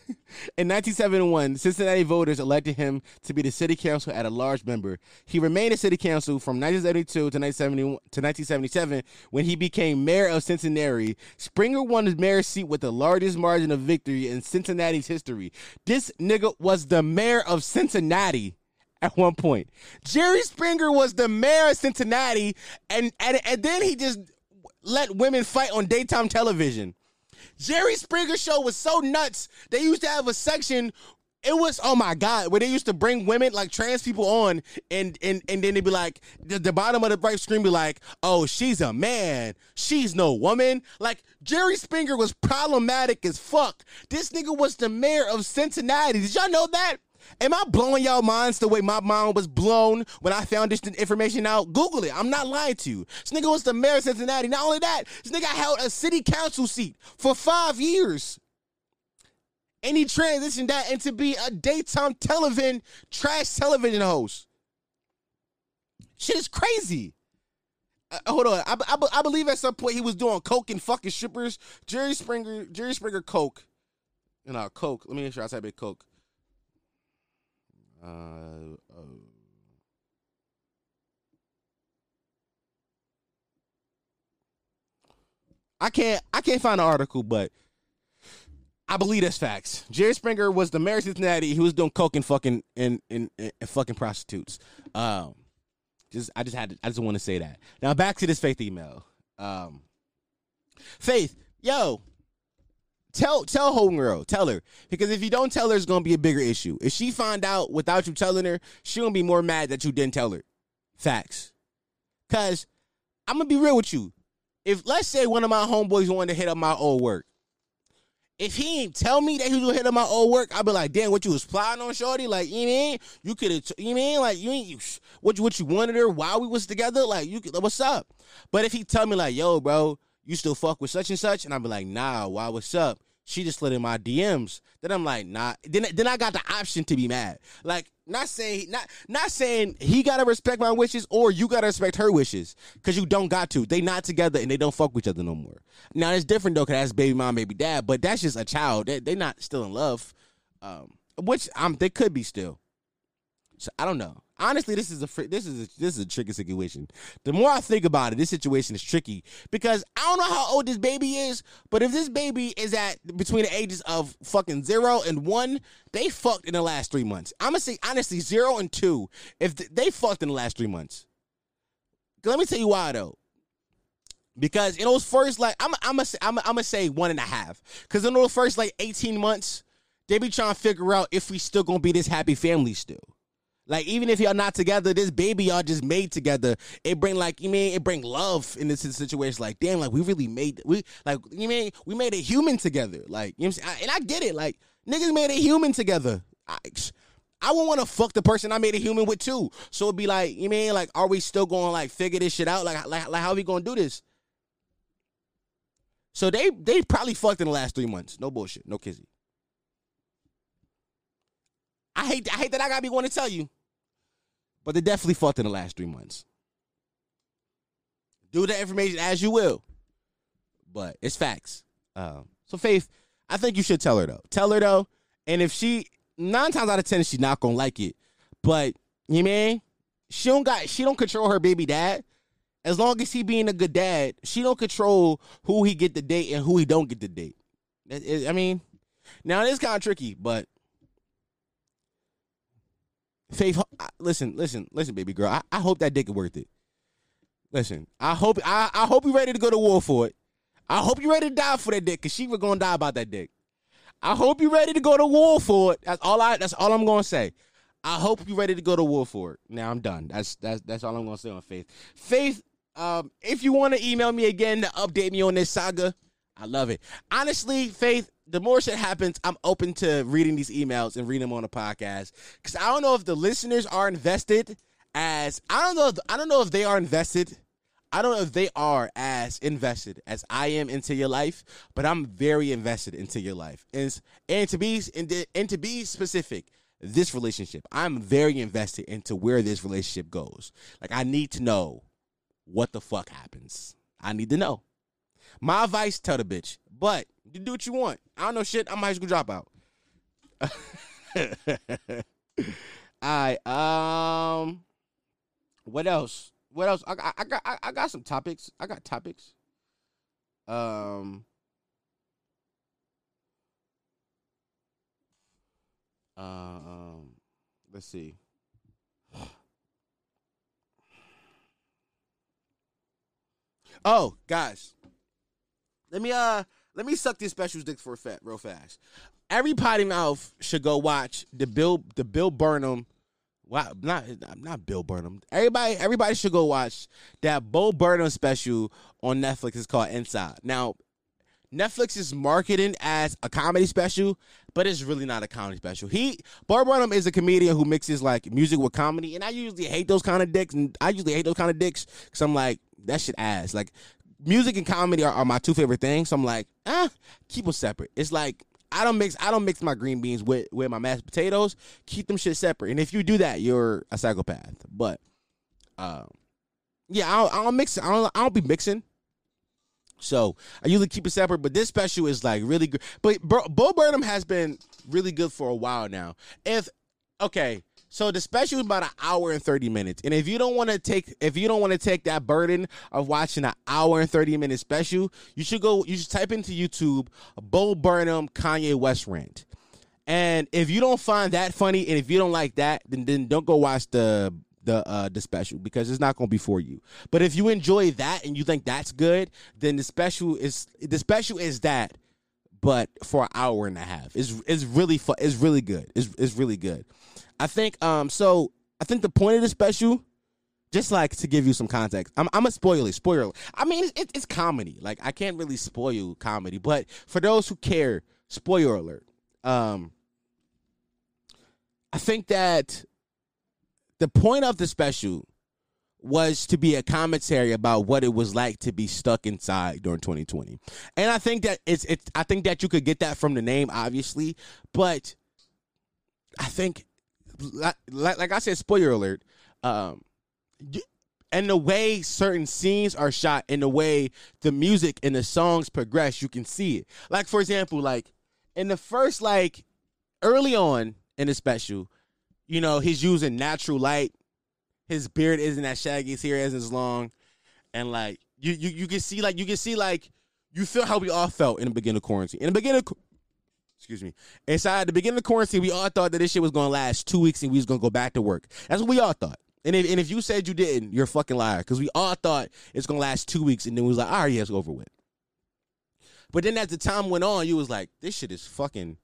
In 1971, Cincinnati voters elected him to be the city council at a large member. He remained a city council from 1972 to 1977 when he became mayor of Cincinnati. Springer won his mayor's seat with the largest margin of victory in Cincinnati's history. This nigga was the mayor of Cincinnati at one point. Jerry Springer was the mayor of Cincinnati, and, and, and then he just let women fight on daytime television. Jerry Springer show was so nuts. They used to have a section. It was oh my god, where they used to bring women like trans people on, and and and then they'd be like, the, the bottom of the right screen be like, oh she's a man, she's no woman. Like Jerry Springer was problematic as fuck. This nigga was the mayor of Cincinnati. Did y'all know that? Am I blowing y'all minds the way my mind was blown when I found this information out? Google it. I'm not lying to you. This nigga was the mayor of Cincinnati. Not only that, this nigga held a city council seat for five years. And he transitioned that into be a daytime television, trash television host. Shit is crazy. Uh, hold on. I, I, I believe at some point he was doing coke and fucking strippers. Jerry Springer, Jerry Springer coke. You know, coke. Let me make sure I type it coke. Uh, uh, I can't I can't find an article, but I believe that's facts. Jerry Springer was the mayor of Cincinnati. He was doing coke and fucking and, and, and fucking prostitutes. Um, just I just had to, I just want to say that. Now back to this faith email. Um, Faith, yo, Tell tell homegirl, tell her. Because if you don't tell her, it's gonna be a bigger issue. If she find out without you telling her, she gonna be more mad that you didn't tell her. Facts. Cause I'm gonna be real with you. If let's say one of my homeboys wanted to hit up my old work, if he ain't tell me that he was gonna hit up my old work, I'd be like, damn, what you was plotting on, shorty? Like, you mean you could have, you mean like you ain't you, what you what you wanted her while we was together? Like, you what's up? But if he tell me like, yo, bro, you still fuck with such and such? And I'd be like, nah, why, what's up? She just slid in my DMs. Then I'm like, nah. Then then I got the option to be mad. Like, not saying not not saying he gotta respect my wishes or you gotta respect her wishes. Cause you don't got to. They not together and they don't fuck with each other no more. Now it's different though, cause that's baby mom, baby dad, but that's just a child. They they not still in love. Um, which I'm they could be still. So I don't know honestly, this is a this is a, this is a tricky situation. The more I think about it, this situation is tricky because I don't know how old this baby is, but if this baby is at between the ages of fucking zero and one, they fucked in the last three months. I'm gonna say honestly, zero and two, if they fucked in the last three months. Let me tell you why though. Because in those first like I'm I'm gonna I'm, I'm gonna say one and a half. Because in those first like 18 months, they be trying to figure out if we still gonna be this happy family still. Like even if y'all not together, this baby y'all just made together, it bring like you mean it bring love in this situation. Like damn, like we really made we like you mean we made a human together. Like you know, I, and I get it. Like niggas made a human together. I, I would want to fuck the person I made a human with too. So it'd be like, you mean like, are we still going to like figure this shit out? Like, like, like how are we gonna do this? So they they probably fucked in the last three months. No bullshit. No kizzy. I hate I hate that I gotta be going to tell you, but they definitely fucked in the last three months. Do the information as you will, but it's facts. Um, so Faith, I think you should tell her though. Tell her though, and if she nine times out of ten she's not gonna like it, but you mean she don't got she don't control her baby dad. As long as he being a good dad, she don't control who he get the date and who he don't get the date. I mean, now it is kind of tricky, but Faith, listen, listen, listen, baby girl. I, I hope that dick is worth it. Listen, I hope I, I hope you ready to go to war for it. I hope you ready to die for that dick, cause she was gonna die about that dick. I hope you ready to go to war for it. That's all I. That's all I'm gonna say. I hope you ready to go to war for it. Now I'm done. That's that's that's all I'm gonna say on Faith. Faith, um, if you want to email me again to update me on this saga, I love it. Honestly, Faith, the more shit happens, I'm open to reading these emails and reading them on the podcast because I don't know if the listeners are invested as I don't know. If, I don't know if they are invested. I don't know if they are as invested as I am into your life, but I'm very invested into your life. And, and to be and, and to be specific, this relationship, I'm very invested into where this relationship goes. Like I need to know what the fuck happens. I need to know. My advice, tell the bitch. But you do what you want. I don't know shit. I'm a high school dropout. All right. Um. What else? What else? I, I, I got I, I, got some topics. I got topics. Um. Um. Let's see. Oh, guys. Let me uh let me suck this specials dick for a fat real fast. Every potty mouth should go watch the Bill the Bill Burnham. Wow, not not Bill Burnham. Everybody everybody should go watch that Bo Burnham special on Netflix. It's called Inside. Now, Netflix is marketing as a comedy special, but it's really not a comedy special. He Bo Burnham is a comedian who mixes like music with comedy, and I usually hate those kind of dicks, and I usually hate those kind of dicks because I'm like that shit ass. Like music and comedy are, are my two favorite things. So I'm like, ah, keep them separate. It's like I don't mix I don't mix my green beans with with my mashed potatoes. Keep them shit separate. And if you do that, you're a psychopath. But um, yeah, I don't, I don't mix. I don't. I don't be mixing. So I usually keep it separate. But this special is like really good. But Bo Burnham has been really good for a while now. If okay, so the special is about an hour and 30 minutes. And if you don't want to take if you don't want to take that burden of watching an hour and 30 minute special, you should go you should type into YouTube Bo Burnham Kanye West rant. And if you don't find that funny and if you don't like that, then then don't go watch the the uh the special because it's not going to be for you. But if you enjoy that and you think that's good, then the special is the special is that but for an hour and a half. It's it's really fun. It's really good. It's it's really good. I think um so I think the point of the special, just like to give you some context, I'm I'm a spoiler spoiler. I mean it's, it's comedy. Like I can't really spoil comedy, but for those who care, spoiler alert. Um, I think that the point of the special was to be a commentary about what it was like to be stuck inside during 2020. And I think that it's it's I think that you could get that from the name obviously, but I think like, like I said, spoiler alert. Um, and the way certain scenes are shot, and the way the music and the songs progress, you can see it. Like for example, like in the first like early on in the special, you know, he's using natural light. His beard isn't as shaggy, his hair isn't as long, and like you you you can see like you can see like you feel how we all felt in the beginning of quarantine. In the beginning of excuse me. Inside the beginning of the quarantine, we all thought that this shit was gonna last two weeks and we was gonna go back to work. That's what we all thought. And if, and if you said you didn't, you're a fucking liar. Because we all thought it's gonna last two weeks, and then we was like, all right, yeah, it's over with. But then as the time went on, you was like, this shit is fucking.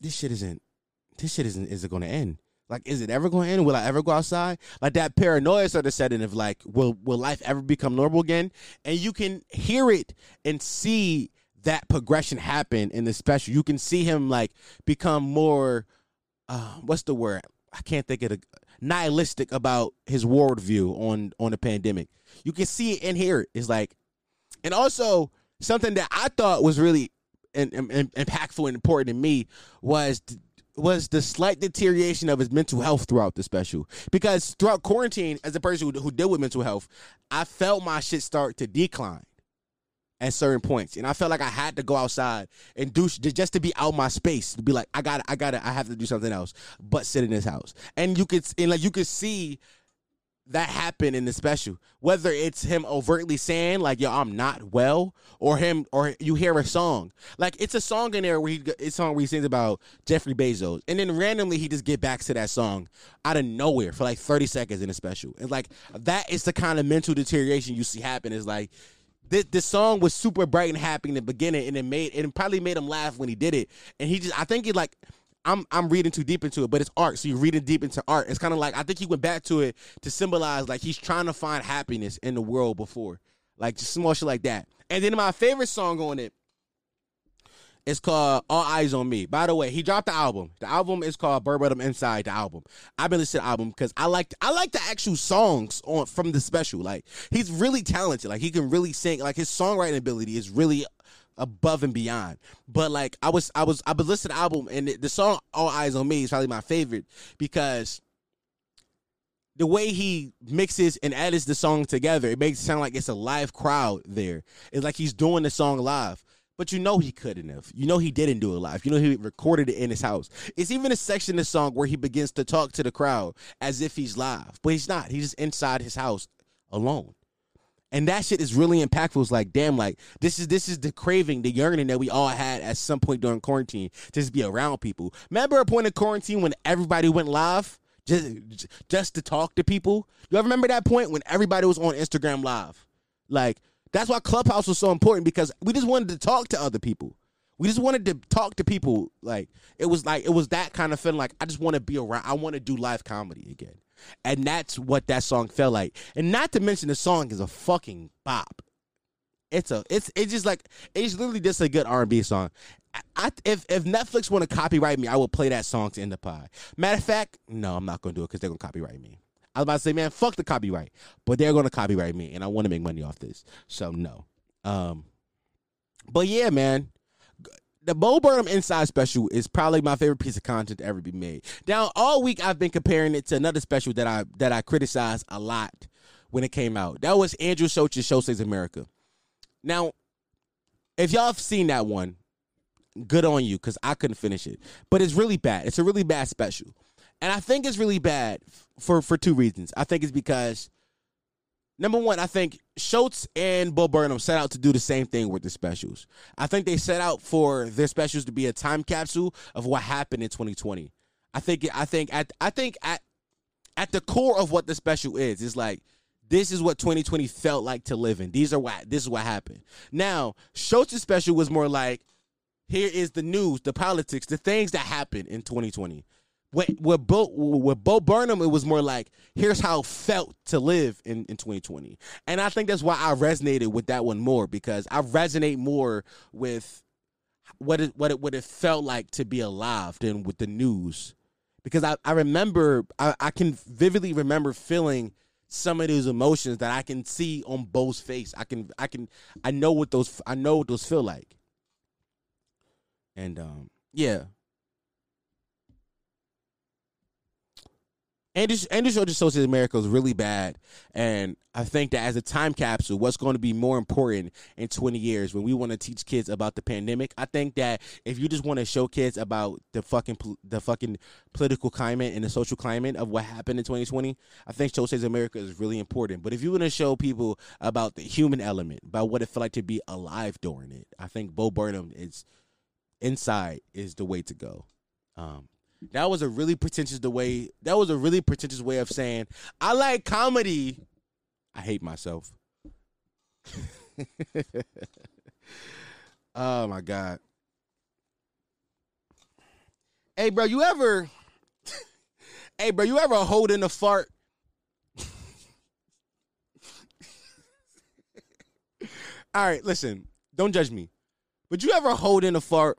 This shit isn't. This shit isn't. Is it gonna end? Like, is it ever to end? Will I ever go outside? Like that paranoia started setting of like, will will life ever become normal again? And you can hear it and see that progression happen in the special. You can see him like become more uh, what's the word? I can't think of the nihilistic about his worldview on on the pandemic. You can see it hear it. It's like, and also something that I thought was really in, in, in- impactful and important to me was was the slight deterioration of his mental health throughout the special. Because throughout quarantine, as a person who, who dealt with mental health, I felt my shit start to decline at certain points, and I felt like I had to go outside and do just to be out my space to be like I got I got I have to do something else but sit in this house. And you could and like you could see that happen in the special, whether it's him overtly saying like "Yo, I'm not well," or him or you hear a song like it's a song in there where he it's song where he sings about Jeffrey Bezos, and then randomly he just get back to that song out of nowhere for like 30 seconds in the special, and like that is the kind of mental deterioration you see happen. Is like this, this song was super bright and happy in the beginning, and it made it probably made him laugh when he did it. And he just, I think he like, I'm I'm reading too deep into it, but it's art, so you're reading deep into art. It's kind of like I think he went back to it to symbolize like he's trying to find happiness in the world before, like just small shit like that. And then my favorite song on it is called All Eyes on Me. By the way, he dropped the album. The album is called Bo Burnham Inside the album. I've been listening to the album because I like I like the actual songs on from the special. Like he's really talented. Like he can really sing. Like his songwriting ability is really above and beyond. But like I was I was I was listening to the album and the, the song All Eyes on Me is probably my favorite because the way he mixes and edits the song together, it makes it sound like it's a live crowd there. It's like he's doing the song live. But you know he couldn't have. You know he didn't do it live. You know he recorded it in his house. It's even a section of the song where he begins to talk to the crowd as if he's live. But he's not. He's just inside his house alone. And that shit is really impactful. It's like, damn, like this is this is the craving, the yearning that we all had at some point during quarantine to just be around people. Remember a point in quarantine when everybody went live just just to talk to people? You ever remember that point when everybody was on Instagram live? Like that's why Clubhouse was so important because we just wanted to talk to other people. We just wanted to talk to people. Like it was like it was that kind of feeling. Like I just want to be around. I want to do live comedy again, and that's what that song felt like. And not to mention the song is a fucking bop. It's a it's it's just like it's literally just a good R and B song. I, if if Netflix want to copyright me, I will play that song to end the pie. Matter of fact, no, I'm not gonna do it because they're gonna copyright me. I was about to say, man, fuck the copyright, but they're gonna copyright me, and I want to make money off this. So no. Um, but yeah, man, the Bo Burnham Inside special is probably my favorite piece of content to ever be made. Now, all week I've been comparing it to another special that I that I criticized a lot when it came out. That was Andrew Schulz's Schulz Saves America. Now, if y'all have seen that one, good on you because I couldn't finish it. But it's really bad. It's a really bad special, and I think it's really bad for for two reasons. I think it's because number one, I think Schulz and Bo Burnham set out to do the same thing with the specials. I think they set out for their specials to be a time capsule of what happened in 2020. I think I think at I think at at the core of what the special is is like this is what 2020 felt like to live in. These are what this is what happened. Now, Schulz's special was more like here is the news, the politics, the things that happened in 2020. With, with, Bo, with Bo Burnham, it was more like, here's how it felt to live in, in 2020. And I think that's why I resonated with that one more because I resonate more with what it, what it, what it felt like to be alive than with the news. Because I, I remember, I, I can vividly remember feeling some of those emotions that I can see on Bo's face. I can, I can, I know what those, I know what those feel like. And um, yeah. Andrew Andrew Schulz Associates America is really bad, and I think that as a time capsule, what's going to be more important in 20 years when we want to teach kids about the pandemic? I think that if you just want to show kids about the fucking the fucking political climate and the social climate of what happened in 2020, I think Schulz America is really important. But if you want to show people about the human element, about what it felt like to be alive during it, I think Bo Burnham is inside is the way to go. Um, that was a really pretentious the way that was a really pretentious way of saying I like comedy. I hate myself. oh my god. Hey bro, you ever Hey bro, you ever hold in a fart? All right, listen. Don't judge me. But you ever hold in a fart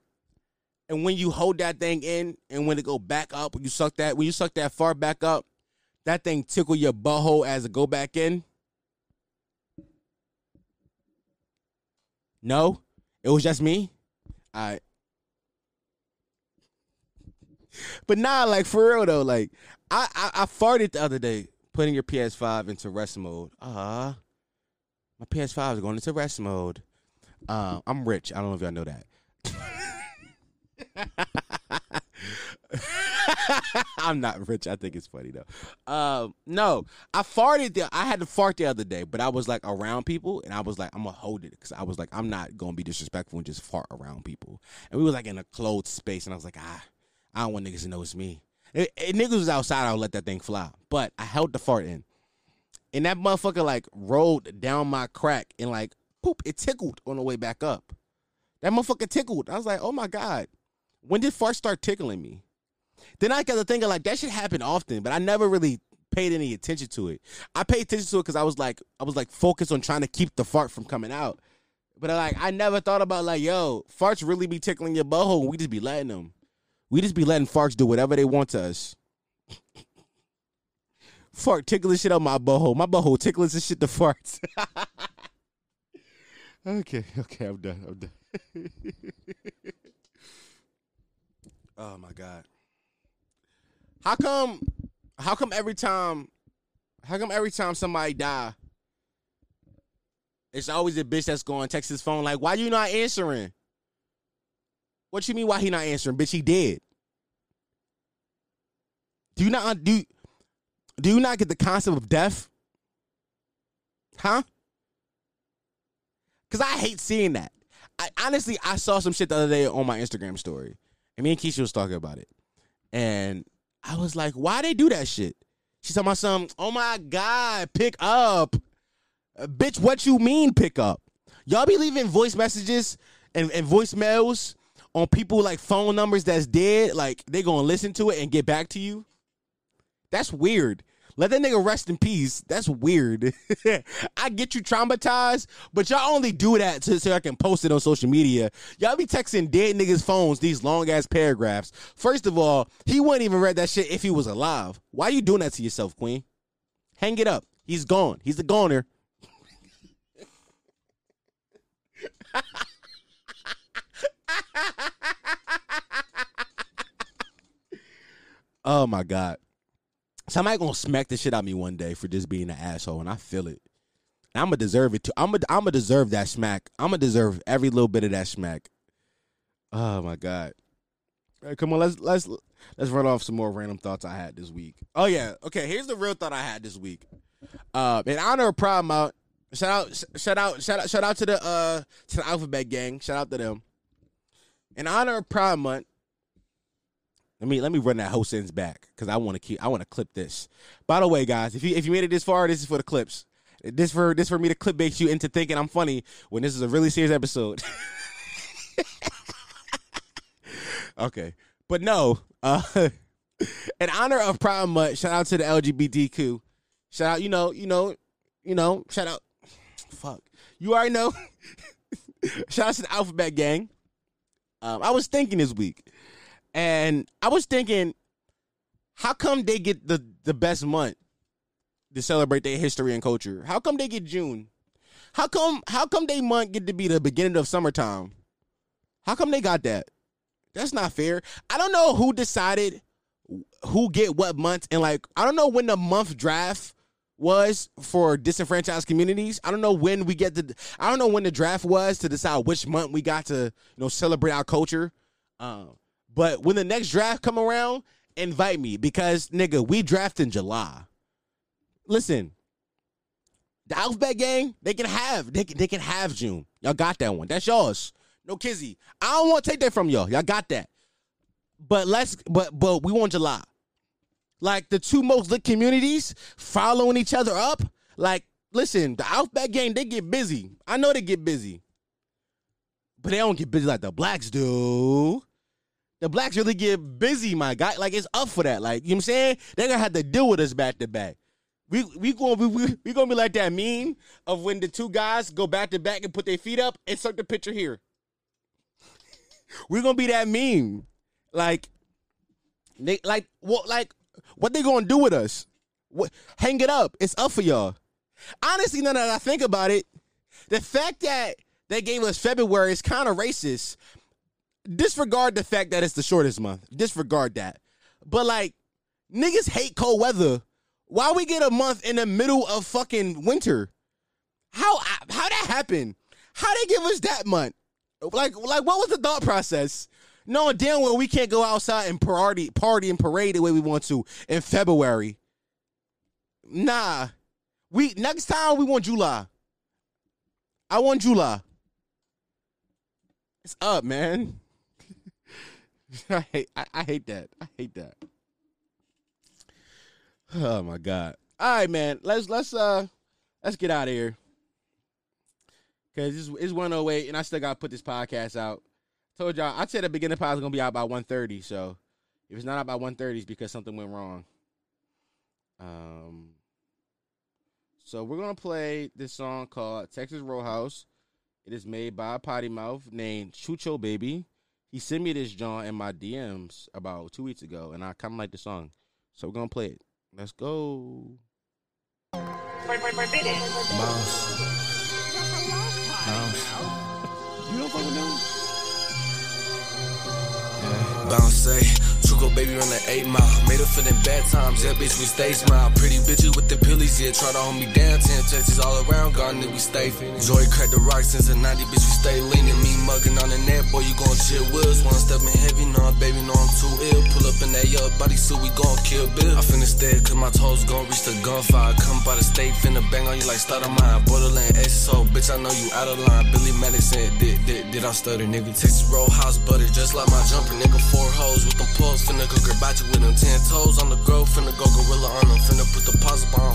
And when you hold that thing in, and when it go back up, when you suck that, when you suck that far back up, that thing tickle your butthole as it go back in. No, it was just me. I. But nah, like for real though, like I, I I farted the other day putting your PS5 into rest mode. Ah, my PS5 is going into rest mode. Uh, I'm rich. I don't know if y'all know that. I'm not rich. I think it's funny though. Um, no, I farted. The, I had to fart the other day, but I was like around people, and I was like, I'm gonna hold it because I was like, I'm not gonna be disrespectful and just fart around people. And we was like in a closed space, and I was like, ah, I don't want niggas to know it's me. If, if niggas was outside, I would let that thing fly. But I held the fart in, and that motherfucker like rolled down my crack and like poop, it tickled on the way back up. That motherfucker tickled. I was like, oh my god, when did fart start tickling me? Then I got to thinking like that should happen often, but I never really paid any attention to it. I paid attention to it because I was like, I was like focused on trying to keep the fart from coming out. But like, I never thought about like, yo, farts really be tickling your butthole. We just be letting them. We just be letting farts do whatever they want to us. Fart tickling shit on my butthole. My butthole tickling and shit to farts. okay, okay, I'm done. I'm done. oh my god. How come? How come every time? How come every time somebody die, it's always a bitch that's going text his phone like, "Why you not answering?" What you mean? Why he not answering? Bitch, he dead. Do you not do? Do you not get the concept of death? Huh? Because I hate seeing that. I honestly, I saw some shit the other day on my Instagram story, and me and Keisha was talking about it, and I was like, why they do that shit? She's talking about some, oh my God, pick up. Uh, bitch, what you mean pick up? Y'all be leaving voice messages and, and voicemails on people like phone numbers that's dead, like they gonna listen to it and get back to you. That's weird. Let that nigga rest in peace. That's weird. I get you traumatized, but y'all only do that so, so I can post it on social media. Y'all be texting dead niggas' phones these long ass paragraphs. First of all, he wouldn't even read that shit if he was alive. Why are you doing that to yourself, Queen? Hang it up. He's gone. He's the goner. oh my god. Somebody gonna smack the shit out of me one day for just being an asshole, and I feel it. And I'm gonna deserve it too. I'm gonna I'm gonna deserve that smack. I'm gonna deserve every little bit of that smack. Oh my god. All right, come on, let's let's let's run off some more random thoughts I had this week. Oh yeah, okay. Here's the real thought I had this week. Uh, in honor of Pride Month, shout out, shout out, shout out, shout out to the uh to the Alphabet Gang. Shout out to them. In honor of Pride Month, let me let me run that whole sentence back because I want to keep I want to clip this. By the way, guys, if you if you made it this far, this is for the clips. This for this for me to clip bait you into thinking I'm funny when this is a really serious episode. okay, but no. Uh, in honor of Pride Month, shout out to the LGBTQ. Shout out, you know, you know, you know. Shout out. Fuck, you already know. shout out to the Alphabet Gang. Um, I was thinking this week and I was thinking, how come they get the, the best month to celebrate their history and culture? How come they get June? How come how come they month get to be the beginning of summertime? How come they got that? That's not fair. I don't know who decided who get what month and like I don't know when the month draft was for disenfranchised communities. I don't know when we get the I don't know when the draft was to decide which month we got to, you know, celebrate our culture. Um, but when the next draft come around, invite me because nigga, we draft in July. Listen, the Alphabet Gang, they can have they can, they can have June. Y'all got that one. That's yours. No kizzy. I don't want to take that from y'all. Y'all got that. But let's but but we want July. Like the two most lit communities following each other up. Like, listen, the Alphabet Gang, they get busy. I know they get busy. But they don't get busy like the blacks do the blacks really get busy, my guy. Like it's up for that. Like, you know what I'm saying? They're gonna have to deal with us back to back. We we gonna be we, we gonna be like that meme of when the two guys go back to back and put their feet up. and Insert the picture here. We're gonna be that meme. Like, they like what like what they gonna do with us? What hang it up. It's up for y'all. Honestly, now that I think about it, the fact that they gave us February is kind of racist. Disregard the fact that it's the shortest month. Disregard that. But like, niggas hate cold weather. Why we get a month in the middle of fucking winter? How how that happen? How they give us that month? Like like what was the thought process? No, damn well we can't go outside and party party and parade the way we want to in February. Nah. We next time we want July. I want July. It's up, man. I hate I, I hate that. I hate that. Oh my god. All right, man. Let's let's uh let's get out of here. Cause it's, it's 108 and I still gotta put this podcast out. Told y'all I said the beginning pod is gonna be out by 130, so if it's not out by 130, it's because something went wrong. Um so we're gonna play this song called Texas Roadhouse. It is made by a potty mouth named Chucho Baby. He sent me this John in my DMs about two weeks ago, and I kind of like the song. So we're gonna play it. Let's go. Forbidden. Bounce. Bounce. You don't fuck with them? Bounce say, Chuko baby on the 8 mile. Made up for them bad times, yeah, bitch, we stay smile. Pretty bitches with the pillies, yeah, try to hold me down. 10 Texas all around, garden we stay feeling. Joy cracked the rock since the 90, bitch, we stay leaning. Me mugging on the net, boy, you gon' chill wheels. One step in heavy, no, baby, no, I'm too ill. Pull up in that yo body suit, we gon' kill Bill. I finna stay, cause my toes gon' reach the gunfire. Come by the state, finna bang on you like start of mine. Borderland SO, bitch, I know you out of line. Billy Madison, did, did, did I stutter, nigga? Texas Roadhouse butter, just like my jumper, nigga. Four hoes with them pulls, finna her body with them. Ten toes on the grove, finna go gorilla on them. Finna put the pause up on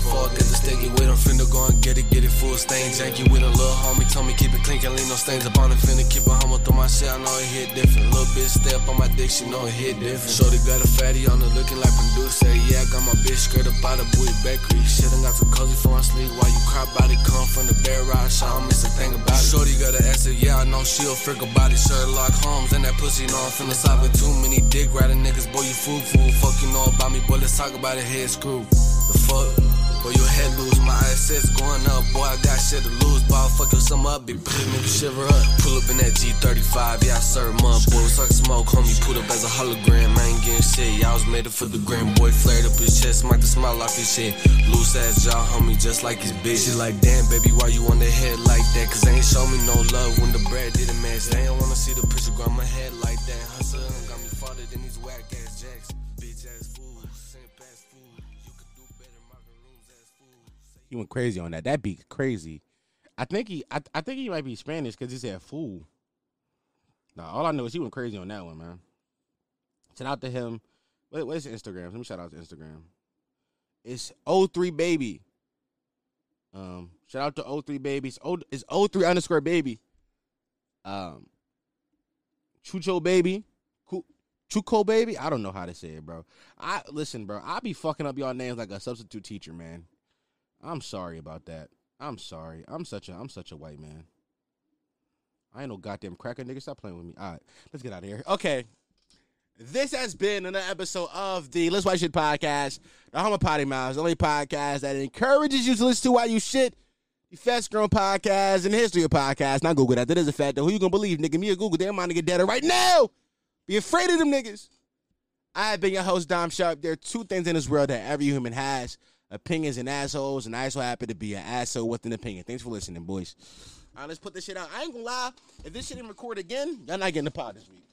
full stain. Janky with a little homie, told me keep it clean, can't leave no stains up on it. Finna keep it humble through my shit, I know it hit different. Little bitch step on my dick, she know it hit different. Shorty got a fatty on her, looking like producer. Yeah, I got my bitch skirt up by the booty bakery. Shit, I got too cozy for my sleep. While you cry body come from the bear ride, so I don't miss a thing about it. Shorty got an ass, yeah, I know she a freak body. Sherlock Holmes and that pussy, know I'm finna side with too many dick riding niggas. Boy, you fool fool. Fuck you know about me, boy. Let's talk about it. Head screw. The fuck. Boy, your head loose, my assets going up. Boy, I got shit to lose. Boy, I'll fuck your sum up, big pretty nigga shiver up. Pull up in that G35, yeah, I serve mud. Boy, suck smoke, homie, put up as a hologram. I ain't getting shit, y'all was made it for the gram. Boy, flared up his chest, might the smile off his shit. Loose ass jaw, homie, just like his bitch. She like, damn, baby, why you on the head like that? Cause they ain't show me no love when the bread didn't match. They don't wanna see the picture on my head like that. He went crazy on that. That beat crazy. I think he I, I think he might be Spanish because he said fool. Nah, all I know is he went crazy on that one, man. Shout out to him. What, what is Instagram? Let me shout out to Instagram. It's 03 baby. Um, shout out to 03 baby. It's, o, it's 03 underscore baby. Um, Chucho baby. Chuco baby. I don't know how to say it, bro. I listen, bro. I be fucking up y'all names like a substitute teacher, man. I'm sorry about that. I'm sorry. I'm such a I'm such a white man. I ain't no goddamn cracker nigga. Stop playing with me. All right, let's get out of here. Okay. This has been another episode of the Let's White Shit podcast, the Home of Potty Mouths, the only podcast that encourages you to listen to while you shit. The fast grown podcast and the history of podcasts. Not Google that. That is a fact. Though. Who you gonna believe, nigga? Me or Google? Damn, mind to get dead right now. Be afraid of them niggas. I have been your host, Dom Sharp. There are two things in this world that every human has opinions and assholes, and I so happen to be an asshole with an opinion. Thanks for listening, boys. All right, let's put this shit out. I ain't gonna lie. If this shit didn't record again, y'all not getting the pod this week.